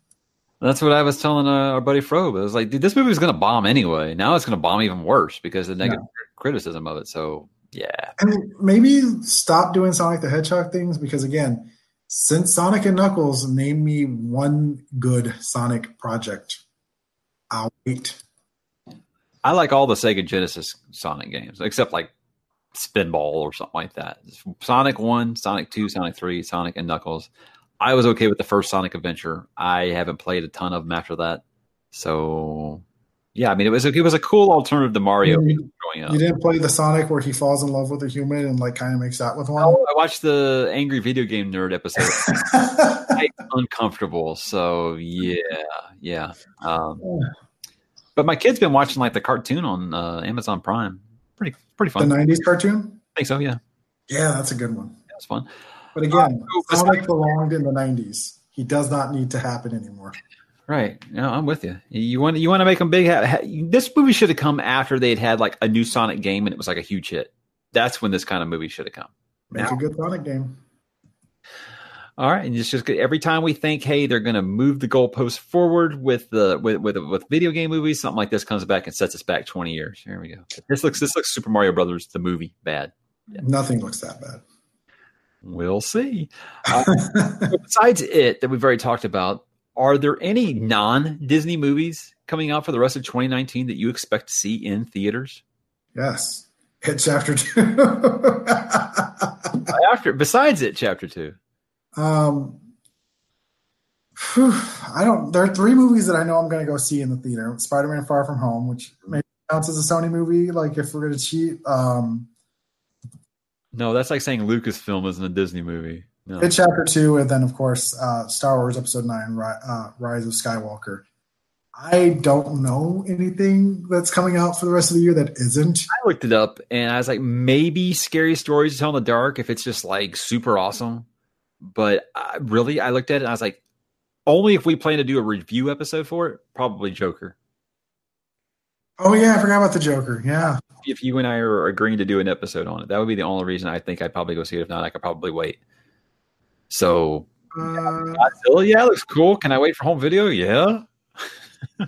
That's what I was telling uh, our buddy Frobe. I was like, dude, this movie was going to bomb anyway. Now it's going to bomb even worse because of the negative criticism of it. So, yeah. And maybe stop doing Sonic the Hedgehog things because, again, since Sonic and Knuckles, name me one good Sonic project. I'll wait. I like all the Sega Genesis Sonic games, except like Spinball or something like that. Sonic 1, Sonic 2, Sonic 3, Sonic and Knuckles. I was okay with the first Sonic Adventure. I haven't played a ton of them after that. So, yeah, I mean, it was a, it was a cool alternative to Mario You, growing up. you didn't play the Sonic where he falls in love with a human and like kind of makes out with one. Oh, I watched the Angry Video Game Nerd episode. Uncomfortable. So yeah, yeah. Um, but my kid's been watching like the cartoon on uh, Amazon Prime. Pretty pretty the fun. I '90s cartoon. I think so. Yeah, Yeah, that's a good one. it's fun. But again, Uh, Sonic belonged in the '90s. He does not need to happen anymore. Right. No, I'm with you. You want you want to make them big. Ha, ha, this movie should have come after they'd had like a new Sonic game and it was like a huge hit. That's when this kind of movie should have come. Make Now- a good Sonic game. All right, and it's just every time we think, hey, they're going to move the goalpost forward with the with, with with video game movies, something like this comes back and sets us back twenty years. Here we go. This looks this looks Super Mario Brothers the movie bad. Nothing looks that bad. We'll see. Uh, besides it that we've already talked about, are there any non Disney movies coming out for the rest of 2019 that you expect to see in theaters? Yes. Hit chapter two. After besides it, chapter two. um, phew, I don't. There are three movies that I know I'm going to go see in the theater: Spider-Man: Far From Home, which maybe counts as a Sony movie. Like if we're going to cheat, um, No, that's like saying Lucasfilm isn't a Disney movie. No. Hit chapter two, and then of course uh, Star Wars Episode Nine: uh, Rise of Skywalker. I don't know anything that's coming out for the rest of the year that isn't. I looked it up and I was like, maybe Scary Stories to Tell in the Dark if it's just like super awesome. But I, really, I looked at it and I was like, only if we plan to do a review episode for it, probably Joker. Oh yeah, I forgot about the Joker. Yeah, If you and I are agreeing to do an episode on it, that would be the only reason I think I'd probably go see it. If not, I could probably wait. So, uh, Godzilla, yeah, looks cool. Can I wait for home video? Yeah.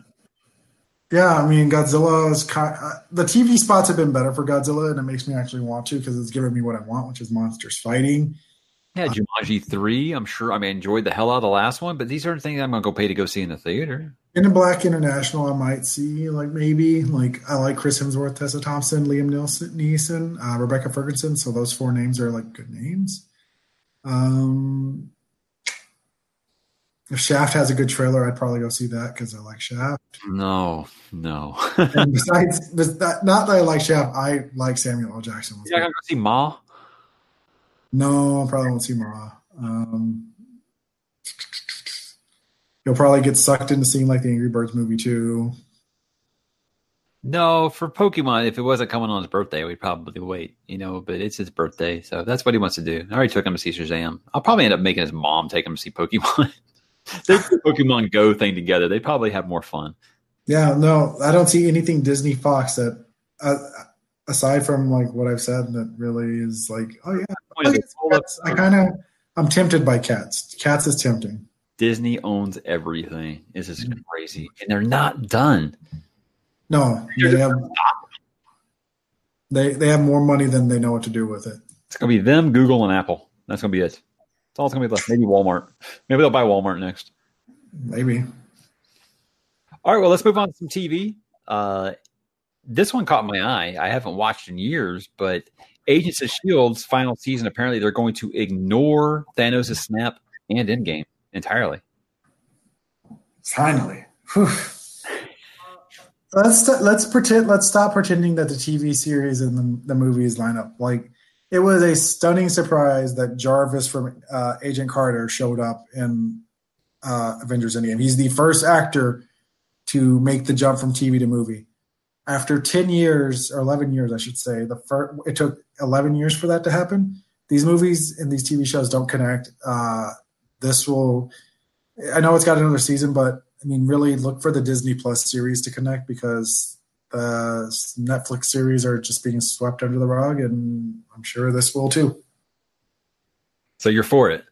yeah. I mean, Godzilla is kind. Uh, the TV spots have been better for Godzilla, and it makes me actually want to because it's giving me what I want, which is monsters fighting. Yeah, Jumanji 3, I'm sure. I mean, I enjoyed the hell out of the last one, but these are things I'm going to go pay to go see in the theater. In the Black International, I might see like maybe like I like Chris Hemsworth, Tessa Thompson, Liam Neeson, Neeson uh, Rebecca Ferguson. So those four names are like good names. Um, if Shaft has a good trailer, I'd probably go see that because I like Shaft. No, no. And besides, that- not that I like Shaft, I like Samuel L. Jackson. Going to go see Ma? No, I probably won't see Mara. Um, you'll probably get sucked into seeing like the Angry Birds movie too. No, for Pokemon, if it wasn't coming on his birthday, we'd probably wait, you know, but it's his birthday, so that's what he wants to do. I already took him to see Shazam. I'll probably end up making his mom take him to see Pokemon. they do the Pokemon Go thing together. They probably have more fun. Yeah, no, I don't see anything Disney Fox that, uh, aside from like what I've said, that really is like, oh yeah, Point is, I, it's all up- I kind of, I'm tempted by cats. Cats is tempting. Disney owns everything. This is crazy. And they're not done. No, they have, they they have more money than they know what to do with it. It's going to be them, Google, and Apple. That's going to be it. That's all it's going to be left. Maybe Walmart. Maybe they'll buy Walmart next. Maybe. All right, well, let's move on to some TV. Uh, this one caught my eye. I haven't watched in years, but Agents of Shield's final season. Apparently, they're going to ignore Thanos' snap and Endgame entirely. Finally. Whew. Let's let's pretend. Let's stop pretending that the TV series and the, the movies line up. Like it was a stunning surprise that Jarvis from uh, Agent Carter showed up in uh, Avengers Endgame. He's the first actor to make the jump from TV to movie. After ten years or eleven years, I should say, the first, it took eleven years for that to happen. These movies and these TV shows don't connect. Uh, this will. I know it's got another season, but I mean, really look for the Disney Plus series to connect because the Netflix series are just being swept under the rug, and I'm sure this will too. So you're for it.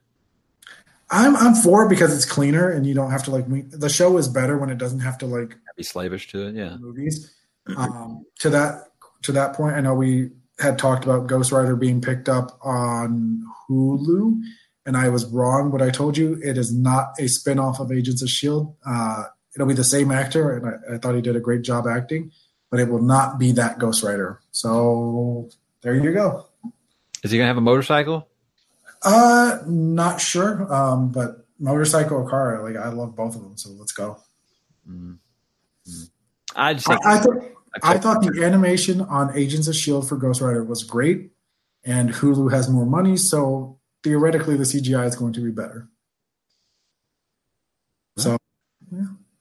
I'm I'm for it because it's cleaner and you don't have to like. The show is better when it doesn't have to like Be slavish to it, yeah. movies. Um, to that to that point, I know we had talked about Ghost Rider being picked up on Hulu, and I was wrong. What I told you, it is not a spin-off of Agents of Shield. Uh, it'll be the same actor, and I, I thought he did a great job acting, but it will not be that Ghost Rider. So there you go. Is he gonna have a motorcycle? Uh, not sure, um, but motorcycle or car, like I love both of them. So let's go. Hmm. I just I, think I thought I thought the animation on Agents of Shield for Ghost Rider was great, and Hulu has more money, so theoretically the CGI is going to be better. So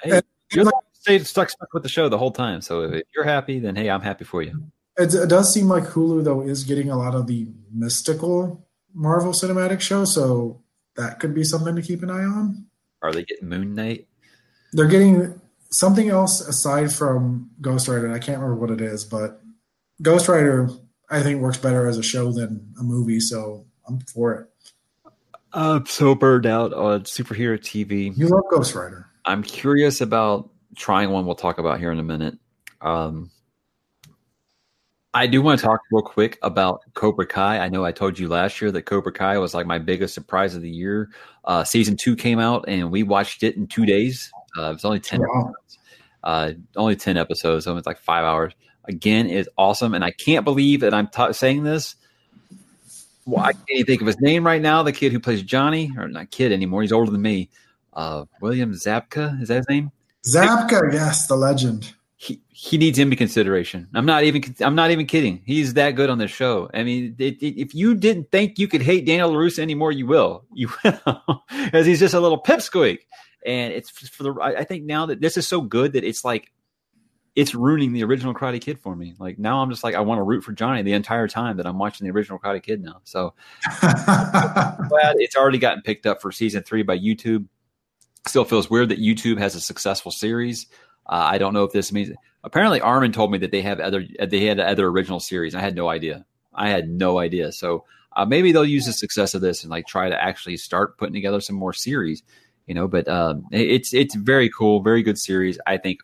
hey, you're the stay stuck stuck with the show the whole time. So if you're happy, then hey, I'm happy for you. it, it does seem like Hulu though is getting a lot of the mystical Marvel cinematic show, so that could be something to keep an eye on. Are they getting Moon Knight? They're getting something else aside from Ghost Rider. I can't remember what it is, but Ghost Rider I think works better as a show than a movie, so I'm for it. I'm so burned out on superhero TV. You love Ghost Rider. I'm curious about trying one we'll talk about here in a minute. Um, I do want to talk real quick about Cobra Kai. I know I told you last year that Cobra Kai was like my biggest surprise of the year. Uh, season two came out and we watched it in two days. Uh, it was only 10 Wow. episodes. Uh, only 10 episodes, so it's like five hours. Again, is awesome. And I can't believe that I'm ta saying this. Well, I can't even think of his name right now. The kid who plays Johnny, or not kid anymore. He's older than me. Uh, William Zabka, is that his name? Zabka, yes, the legend. he he needs Emmy consideration. I'm not even I'm not even kidding. He's that good on this show. I mean, it, it, if you didn't think you could hate Daniel LaRusso anymore, you will. You will, because he's just a little pipsqueak. And it's for the. I think now that this is so good that it's like it's ruining the original Karate Kid for me. Like now, I'm just like I want to root for Johnny the entire time that I'm watching the original Karate Kid now. So glad it's already gotten picked up for season three by YouTube. Still feels weird that YouTube has a successful series. Uh, I don't know if this means. Apparently, Armin told me that they have other they had other original series. I had no idea. I had no idea. So uh, maybe they'll use the success of this and like try to actually start putting together some more series. You know, but um, it's it's very cool, very good series. I think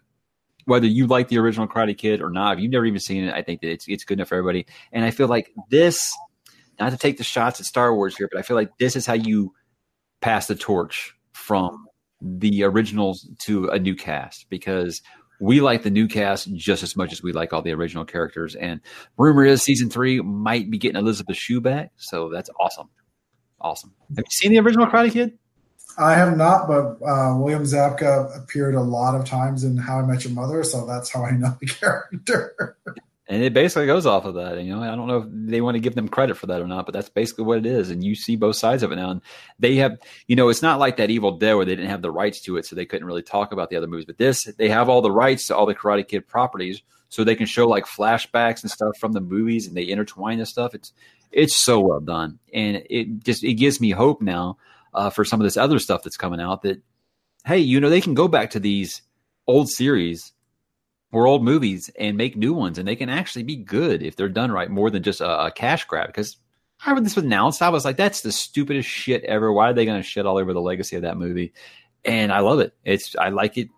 whether you like the original Karate Kid or not, if you've never even seen it, I think that it's it's good enough for everybody. And I feel like this, not to take the shots at Star Wars here, but I feel like this is how you pass the torch from the originals to a new cast because we like the new cast just as much as we like all the original characters. And rumor is season three might be getting Elizabeth Shue back, so that's awesome, awesome. Have you seen the original Karate Kid? I have not, but uh, William Zabka appeared a lot of times in How I Met Your Mother, so that's how I know the character. And it basically goes off of that. You know, I don't know if they want to give them credit for that or not, but that's basically what it is. And you see both sides of it now. And they have, you know, it's not like that Evil Dead where they didn't have the rights to it, so they couldn't really talk about the other movies. But this, they have all the rights to all the Karate Kid properties, so they can show like flashbacks and stuff from the movies, and they intertwine this stuff. It's it's so well done, and it just it gives me hope now uh, for some of this other stuff that's coming out. That hey, you know, they can go back to these old series or old movies and make new ones, and they can actually be good if they're done right, more than just a, a cash grab. Because I when this was announced, I was like, "That's the stupidest shit ever." Why are they going to shit all over the legacy of that movie? And I love it. It's I like it.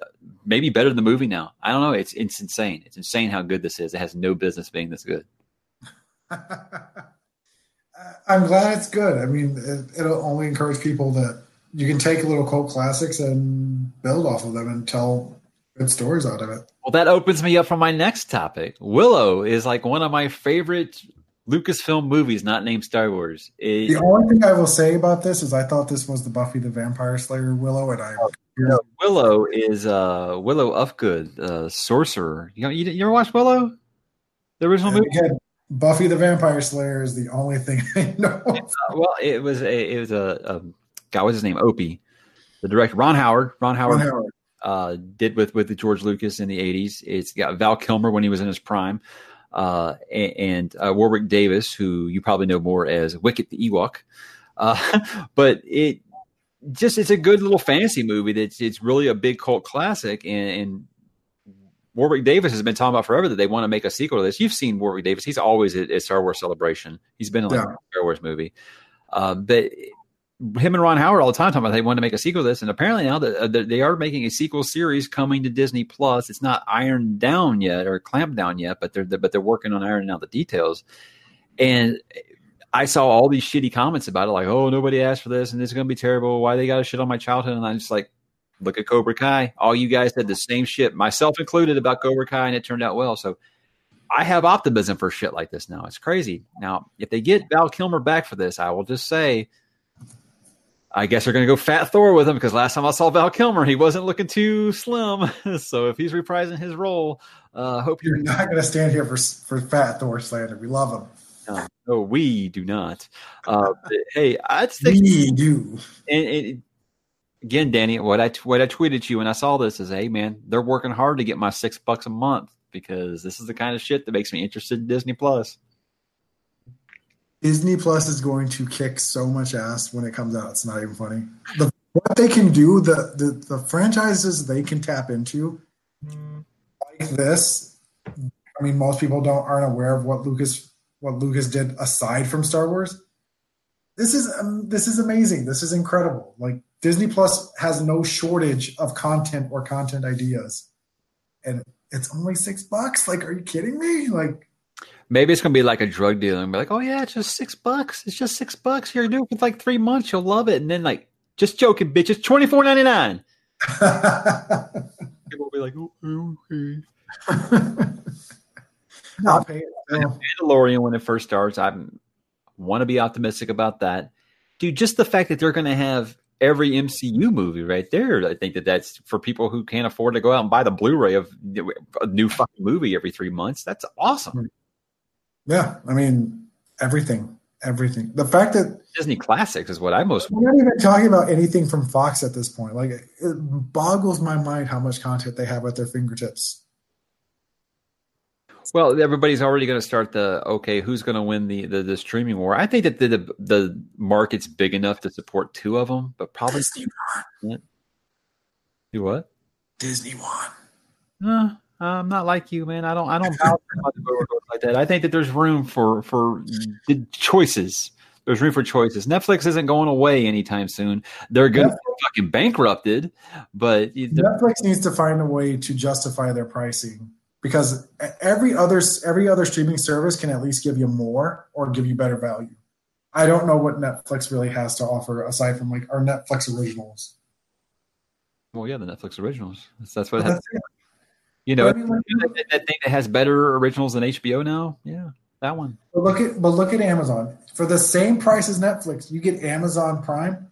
uh, Maybe better than the movie now. I don't know. It's it's insane. It's insane how good this is. It has no business being this good. I'm glad it's good. I mean, it, it'll only encourage people that you can take little cult classics and build off of them and tell good stories out of it. Well, that opens me up for my next topic. Willow is like one of my favorite Lucasfilm movies, not named Star Wars. It- The only thing I will say about this is I thought this was the Buffy the Vampire Slayer Willow, and I Willow is uh, Willow Ufgood, uh, sorcerer. You know, you, you ever watch Willow? The original movie. Buffy the Vampire Slayer is the only thing I know. Uh, well, it was a it was a, a guy. What's his name? Opie, the director. Ron Howard. Ron Howard, Ron Howard. Uh, did with with the George Lucas in the eighties. It's got Val Kilmer when he was in his prime, uh, a- and uh, Warwick Davis, who you probably know more as Wicket the Ewok. Uh, but it just it's a good little fantasy movie. That's it's really a big cult classic, and, and Warwick Davis has been talking about forever that they want to make a sequel to this. You've seen Warwick Davis; he's always at, at Star Wars Celebration. He's been in like Yeah. a Star Wars movie. Uh, but him and Ron Howard all the time talking about they want to make a sequel to this, and apparently now that uh, they are making a sequel series coming to Disney Plus. It's not ironed down yet or clamped down yet, but they're but they're working on ironing out the details. And I saw all these shitty comments about it, like, "Oh, nobody asked for this, and this is going to be terrible. Why they got to shit on my childhood?" And I'm just like, "Look at Cobra Kai. All you guys said the same shit, myself included, about Cobra Kai, and it turned out well." So I have optimism for shit like this now. It's crazy. Now, if they get Val Kilmer back for this, I will just say I guess they're going to go Fat Thor with him because last time I saw Val Kilmer, he wasn't looking too slim. so if he's reprising his role, uh, hope you're, you're not going to stand here for for Fat Thor slander. We love him. No, no we do not. Uh, hey, I think we do. And, and, again, Danny, what I what I tweeted you when I saw this is, hey man, they're working hard to get my six bucks a month because this is the kind of shit that makes me interested in Disney Plus. Disney Plus is going to kick so much ass when it comes out. It's not even funny. The, what they can do, the, the the franchises they can tap into, like this. I mean, most people don't aren't aware of what Lucas what Lucas did aside from Star Wars. This is um, this is amazing. This is incredible. Like Disney Plus has no shortage of content or content ideas, and it's only six bucks. Like, are you kidding me? Like, Maybe it's gonna be like a drug dealer and be like, "Oh yeah, it's just six bucks. It's just six bucks. You're doing it for like three months. You'll love it." And then like, just joking, bitch. It's twenty four ninety nine. People will be like, "Oh, okay." I'll pay it. Mandalorian when it first starts, I want to be optimistic about that, dude. Just the fact that they're going to have every MCU movie right there. I think that that's for people who can't afford to go out and buy the Blu-ray of a new fucking movie every three months. That's awesome. Mm. Yeah, I mean everything, everything. The fact that Disney classics is what I most. We're not even talking about anything from Fox at this point. Like it boggles my mind how much content they have at their fingertips. Well, everybody's already going to start the okay. Who's going to win the, the, the streaming war? I think that the, the, the market's big enough to support two of them, but probably Disney won. Do what? Disney won. Uh, I'm not like you, man. I don't. I don't bounce like that. I think that there's room for for the choices. There's room for choices. Netflix isn't going away anytime soon. They're going to be fucking bankrupted, but Netflix needs to find a way to justify their pricing because every other every other streaming service can at least give you more or give you better value. I don't know what Netflix really has to offer aside from like our Netflix originals. Well, yeah, the Netflix originals. That's, that's what. That's you know, that, that, thing that has better originals than HBO now. Yeah, that one. But look at but look at Amazon for the same price as Netflix. You get Amazon Prime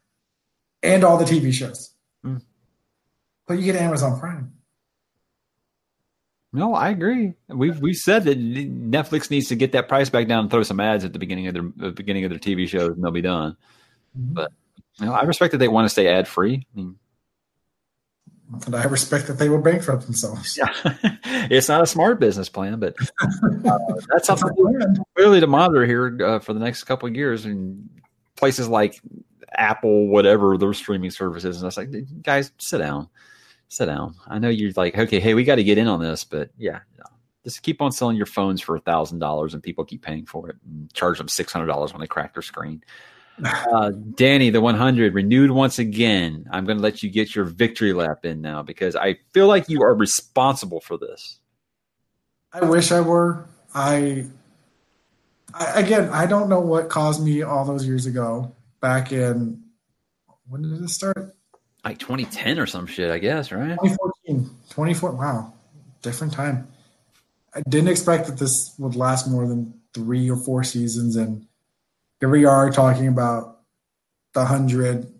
and all the TV shows, mm. but you get Amazon Prime. No, I agree. We've we said that Netflix needs to get that price back down and throw some ads at the beginning of their the beginning of their TV shows, and they'll be done. Mm-hmm. But you know, I respect that they want to stay ad free. I mean, and I respect that they will bankrupt themselves. Yeah. it's not a smart business plan, but uh, that's something clearly to monitor here uh, for the next couple of years. And places like Apple, whatever their streaming services, and I was like, guys, sit down, sit down. I know you're like, okay, hey, we got to get in on this, but yeah, just keep on selling your phones for a thousand dollars, and people keep paying for it, and charge them six hundred dollars when they crack their screen. Uh, Danny, the 100 renewed once again. I'm going to let you get your victory lap in now because I feel like you are responsible for this. I wish I were. I, I again, I don't know what caused me all those years ago. Back in when did it start? Like 2010 or some shit, I guess, right? 2014. 24. Wow, different time. I didn't expect that this would last more than three or four seasons, and here we are talking about the hundred,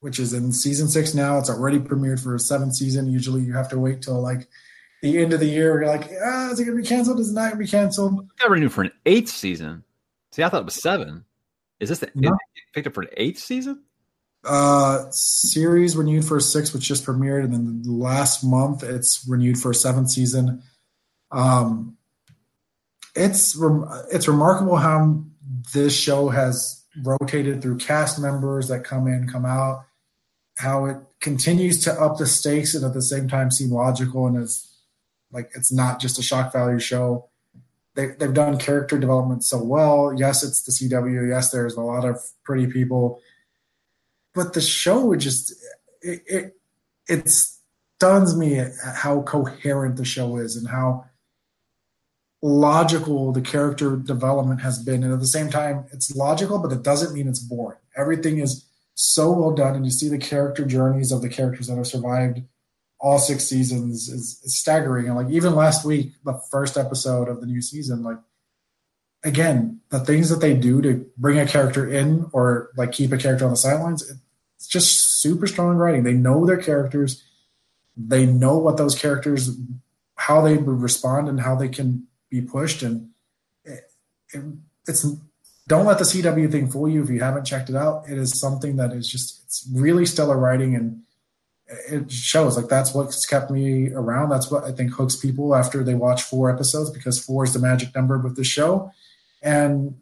which is in season six now. It's already premiered for a seventh season. Usually, you have to wait till like the end of the year. You're like, ah, is it going to be canceled? Is it not going to be canceled? got renewed for an eighth season. See, I thought it was seven. Is this the no. picked up for an eighth season? Uh, series renewed for a six, which just premiered, and then last month it's renewed for a seventh season. Um, it's it's remarkable how this show has rotated through cast members that come in, come out, how it continues to up the stakes and at the same time seem logical and is like it's not just a shock value show. They, they've done character development so well. Yes, it's the CW. Yes, there's a lot of pretty people. But the show just it, it it stuns me at how coherent the show is and how logical the character development has been. And at the same time it's logical but it doesn't mean it's boring. Everything is so well done and you see the character journeys of the characters that have survived all six seasons is, is staggering. And like even last week the first episode of the new season like again the things that they do to bring a character in or like keep a character on the sidelines it's just super strong writing. They know their characters. They know what those characters how they respond and how they can be pushed. And it, it, it's don't let the cw thing fool you if you haven't checked it out. It is something that is just it's really stellar writing and it shows. Like that's what's kept me around. That's what i think hooks people after they watch four episodes because four is the magic number with the show and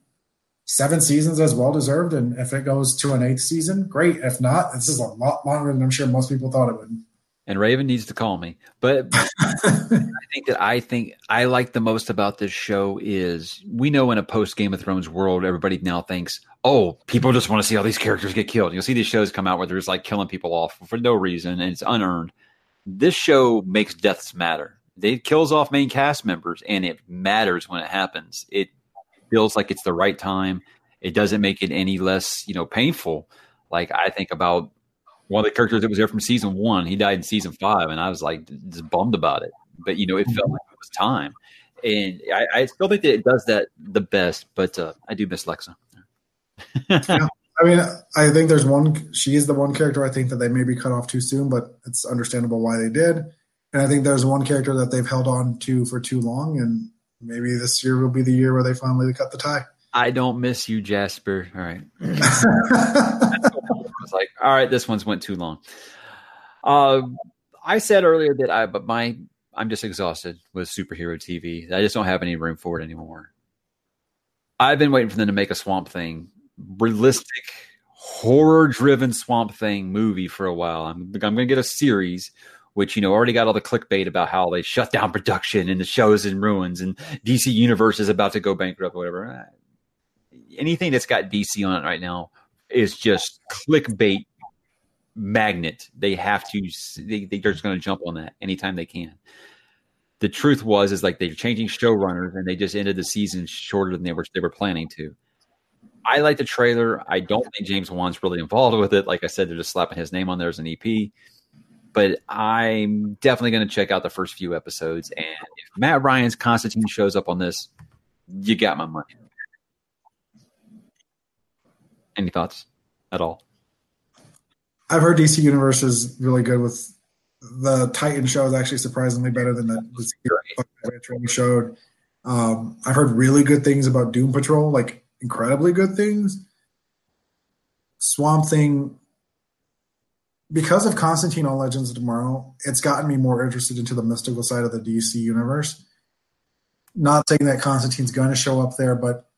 seven seasons is well deserved and if it goes to an eighth season great if not this is a lot longer than i'm sure most people thought it would and Raven needs to call me. But I think that I think I like the most about this show is we know in a post Game of Thrones world, everybody now thinks, oh, people just want to see all these characters get killed. You'll see these shows come out where they're just like killing people off for no reason and it's unearned. This show makes deaths matter. It kills off main cast members and it matters when it happens. It feels like it's the right time. It doesn't make it any less, you know, painful. Like I think about one of the characters that was there from season one. He died in season five, and I was like just bummed about it. But you know, it felt like it was time, and I, I still think that it does that the best. But uh, I do miss Lexa. yeah. I mean, I think there's one. She is the one character I think that they maybe cut off too soon, but it's understandable why they did. And I think there's one character that they've held on to for too long, and maybe this year will be the year where they finally cut the tie. I don't miss you, Jasper. All right. I was like, all right, this one's went too long. Uh, I said earlier that I, but my, I'm just exhausted with superhero TV. I just don't have any room for it anymore. I've been waiting for them to make a Swamp Thing, realistic, horror-driven Swamp Thing movie for a while. I'm, I'm going to get a series which you know already got all the clickbait about how they shut down production and the show's in ruins and DC Universe is about to go bankrupt or whatever. Anything that's got DC on it right now is just clickbait magnet. They have to. They, they're just going to jump on that anytime they can. The truth was is like they're changing showrunners and they just ended the season shorter than they were they were planning to. I like the trailer. I don't think James Wan's really involved with it. Like I said, they're just slapping his name on there as an EP. But I'm definitely going to check out the first few episodes. And if Matt Ryan's Constantine shows up on this, you got my money. Any thoughts at all? I've heard DC Universe is really good with the Titan show is actually surprisingly better than the, the showed. Um, I've heard really good things about Doom Patrol, like incredibly good things. Swamp Thing, because of Constantine on Legends of Tomorrow, it's gotten me more interested into the mystical side of the DC universe. Not saying that Constantine's going to show up there, but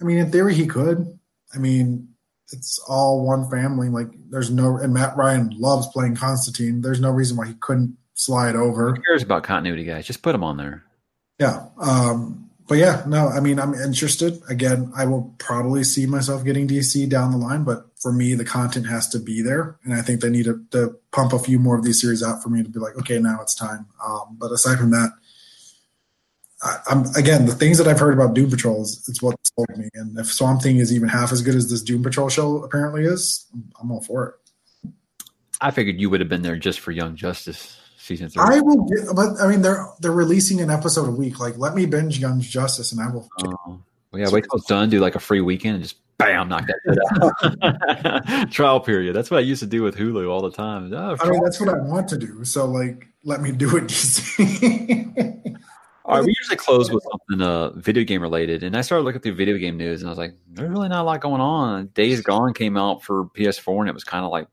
I mean, in theory, he could. I mean, it's all one family. Like there's no and Matt Ryan loves playing Constantine. There's no reason why he couldn't slide over. Who cares about continuity, guys? Just put him on there. Yeah. Um, but yeah, no, I mean I'm interested. Again, I will probably see myself getting DC down the line, but for me the content has to be there. And I think they need to, to pump a few more of these series out for me to be like, okay, now it's time. Um, but aside from that, I, am again the things that I've heard about Doom Patrol is it's what sold me. And if Swamp Thing is even half as good as this Doom Patrol show apparently is, I'm all for it. I figured you would have been there just for Young Justice season three. I will, get, but I mean they're they're releasing an episode a week. Like let me binge Young Justice, and I will. Oh. Well, yeah, wait till it's done. Do like a free weekend and just bam, knock that out. Trial period. That's what I used to do with Hulu all the time. Oh, I mean, that's what I want to do. So like, let me do it, DC. All right, we usually close with something uh, video game related, and I started looking through video game news, and I was like, "There's really not a lot going on." Days Gone came out for PS4, and it was kind of like,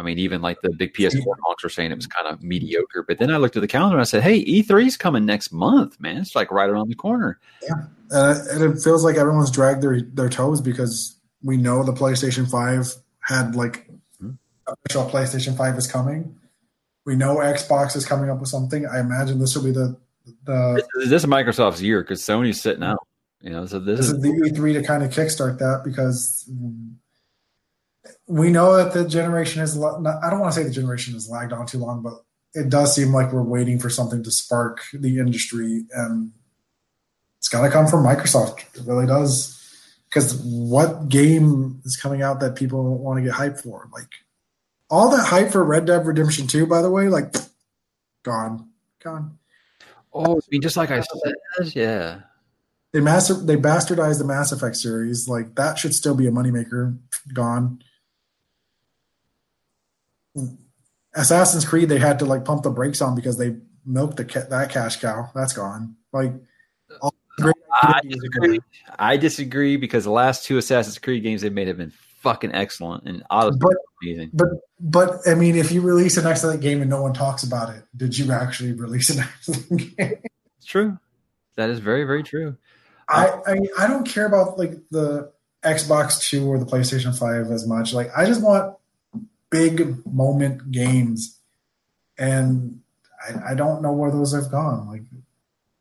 I mean, even like the big PS4 honks were saying it was kind of mediocre. But then I looked at the calendar, and I said, "Hey, E3's coming next month, man! It's like right around the corner." Yeah, uh, and it feels like everyone's dragged their their toes because we know the PlayStation Five had like mm-hmm. official PlayStation Five is coming. We know Xbox is coming up with something. I imagine this will be the the this is Microsoft's year because Sony's sitting out. You know, so this, this is, is, the E3 to kind of kickstart that because we know that the generation is. not- I don't want to say the generation has lagged on too long, but it does seem like we're waiting for something to spark the industry, and it's got to come from Microsoft. It really does. Because what game is coming out that people want to get hyped for? Like all that hype for Red Dead Redemption Two, by the way, like gone, gone. Oh, I mean, just like I said, yeah. They master they bastardized the Mass Effect series. Like that should still be a moneymaker. Gone. Assassin's Creed, they had to like pump the brakes on because they milked the ca- that cash cow. That's gone. Like all great I disagree. I disagree because the last two Assassin's Creed games they made have been fucking excellent and honestly But amazing. but but I mean, if you release an excellent game and no one talks about it, did you actually release an excellent game? It's true. That is very, very true. I, I I don't care about like the Xbox Two or the PlayStation Five as much. Like I just want big moment games, and I, I don't know where those have gone. Like,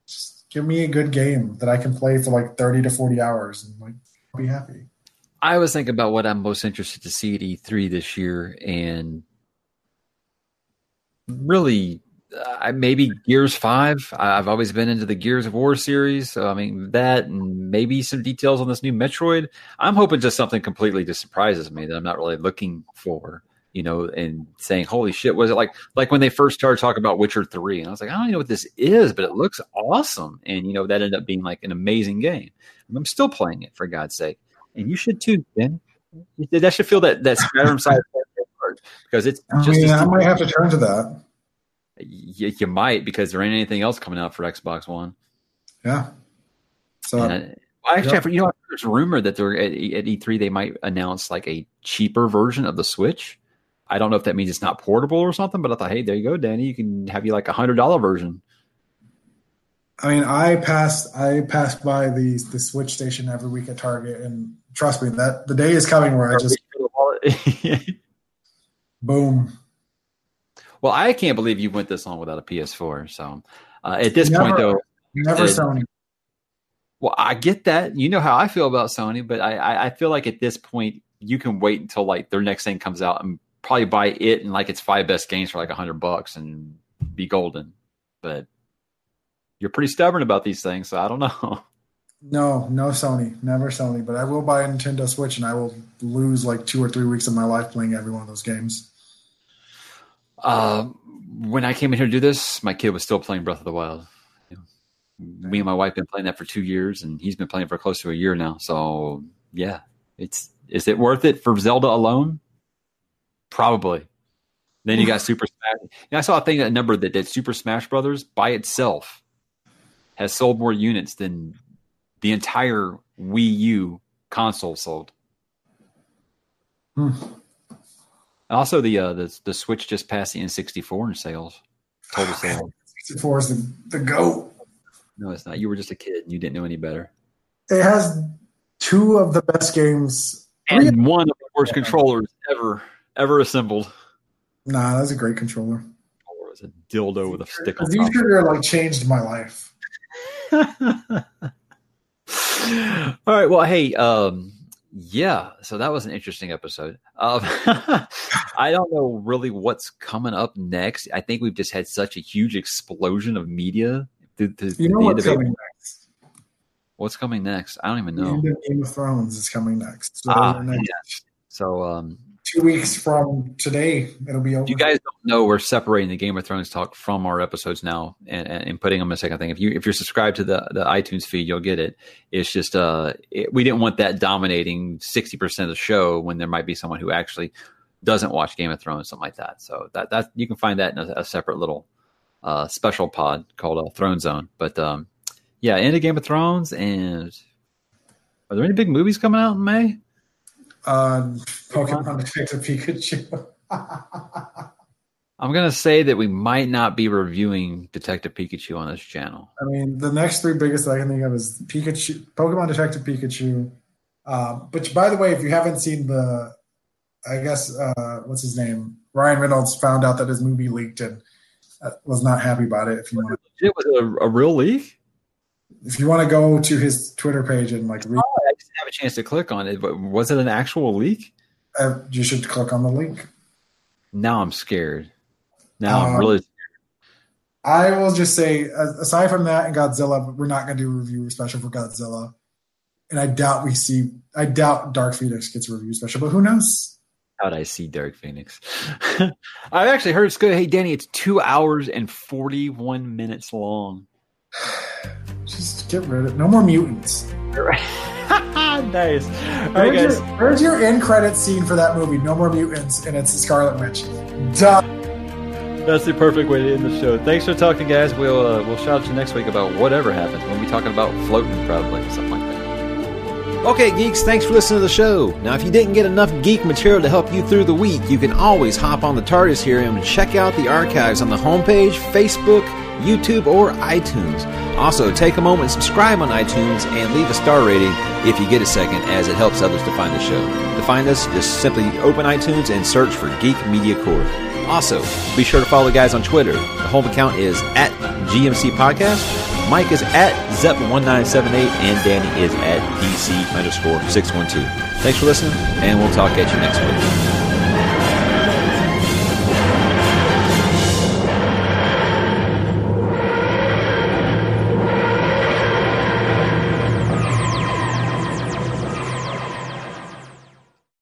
just give me a good game that I can play for like thirty to forty hours and like be happy. I was thinking about what I'm most interested to see at E3 this year, and really, uh, maybe Gears Five. I've always been into the Gears of War series, so I mean that, and maybe some details on this new Metroid. I'm hoping just something completely just surprises me that I'm not really looking for. You know, and saying, "Holy shit!" Was it like like when they first started talking about Witcher Three, and I was like, "I don't even know what this is, but it looks awesome." And you know, that ended up being like an amazing game. And I'm still playing it for God's sake and you should too, Ben. That should feel that that Skyrim side because it's I just mean, I might have to turn to that. you, you might because there ain't anything else coming out for Xbox One. Yeah. So And, well, actually, Yep. You know, there's rumor that they're at, at E3 they might announce like a cheaper version of the Switch. I don't know if that means it's not portable or something, but I thought, hey, there you go, Danny. You can have you like a hundred dollar version. I mean, I passed I passed by the the Switch station every week at Target, and trust me, that the day is coming where I just boom. well, I can't believe you went this long without a PS4. So uh, at this Never. point, though, Never It- Sony. Well, I get that. You know how I feel about Sony, but I, I, I feel like at this point you can wait until like their next thing comes out and probably buy it and like its five best games for like a hundred bucks and be golden. But you're pretty stubborn about these things, so I don't know. No, no Sony, never Sony. But I will buy a Nintendo Switch, and I will lose like two or three weeks of my life playing every one of those games. Uh, when I came in here to do this, my kid was still playing Breath of the Wild. Me and my wife been playing that for two years, and he's been playing for close to a year now. So yeah, it's is it worth it for Zelda alone? Probably. Then you got Super Smash. You know, I saw a thing that number that, that Super Smash Brothers by itself has sold more units than the entire Wii U console sold. Hmm. And also, the uh, the the Switch just passed the N64 in sales. Total sales. 64 is the, the GOAT. No, it's not. You were just a kid. and You didn't know any better. It has two of the best games. And one of the worst controllers ever ever assembled. Nah, that's a great controller. Or was a dildo with a stick on These top. sugar like changed my life. All right. Well, hey, um, yeah. So that was an interesting episode. Um, I don't know really what's coming up next. I think we've just had such a huge explosion of media. through- through You know the what's end April. coming next? What's coming next? I don't even The know. end of Game of Thrones is coming next. So, Ah, next So, um, two weeks from today, it'll be over. You guys don't know, we're separating the Game of Thrones talk from our episodes now and, and, putting them in a second thing. If you if you're subscribed to the the iTunes feed, you'll get it. It's just uh, it, we didn't want that dominating sixty percent of the show when there might be someone who actually doesn't watch Game of Thrones, something like that. So that that you can find that in a, a separate little uh, special pod called uh, Throne Zone. But um, yeah, end of Game of Thrones. And are there any big movies coming out in May? Uh, Pokemon Detective Pikachu. I'm gonna say that we might not be reviewing Detective Pikachu on this channel. I mean, the next three biggest that I can think of is Pikachu, Pokemon Detective Pikachu. Uh, but by the way, if you haven't seen the, I guess uh, what's his name, Ryan Reynolds found out that his movie leaked and uh, was not happy about it. If you want, It was a, a real leak. If you want to go to his Twitter page and like read, I didn't have a chance to click on it. But was it an actual leak? Uh, you should click on the link. Now I'm scared. Now I'm Um, really. I will just say, aside from that and Godzilla, we're not going to do a review special for Godzilla, and I doubt we see. I doubt Dark Phoenix gets a review special, but who knows? How'd I see Dark Phoenix? I've actually heard it's good. Hey, Danny, it's two hours and 41 minutes long. Just get rid of it. no more mutants. nice. All right, Where's, guys. your, where's your end credit scene for that movie? No more mutants, and it's the Scarlet Witch. Duh. That's the perfect way to end the show. Thanks for talking, guys. We'll uh, we'll shout at you next week about whatever happens. We'll be talking about floating, probably something like that. Okay, geeks, thanks for listening to the show. Now, if you didn't get enough geek material to help you through the week, you can always hop on the TARDIS here and check out the archives on the homepage, Facebook, YouTube, or iTunes. Also, take a moment subscribe on iTunes and leave a star rating if you get a second, as it helps others to find the show. To find us, just simply open iTunes and search for Geek Media Corps. Also, be sure to follow the guys on Twitter. The home account is at GMC Podcast. Mike is at Zepp1978, and Danny is at DC underscore 612. Thanks for listening, and we'll talk at you next week.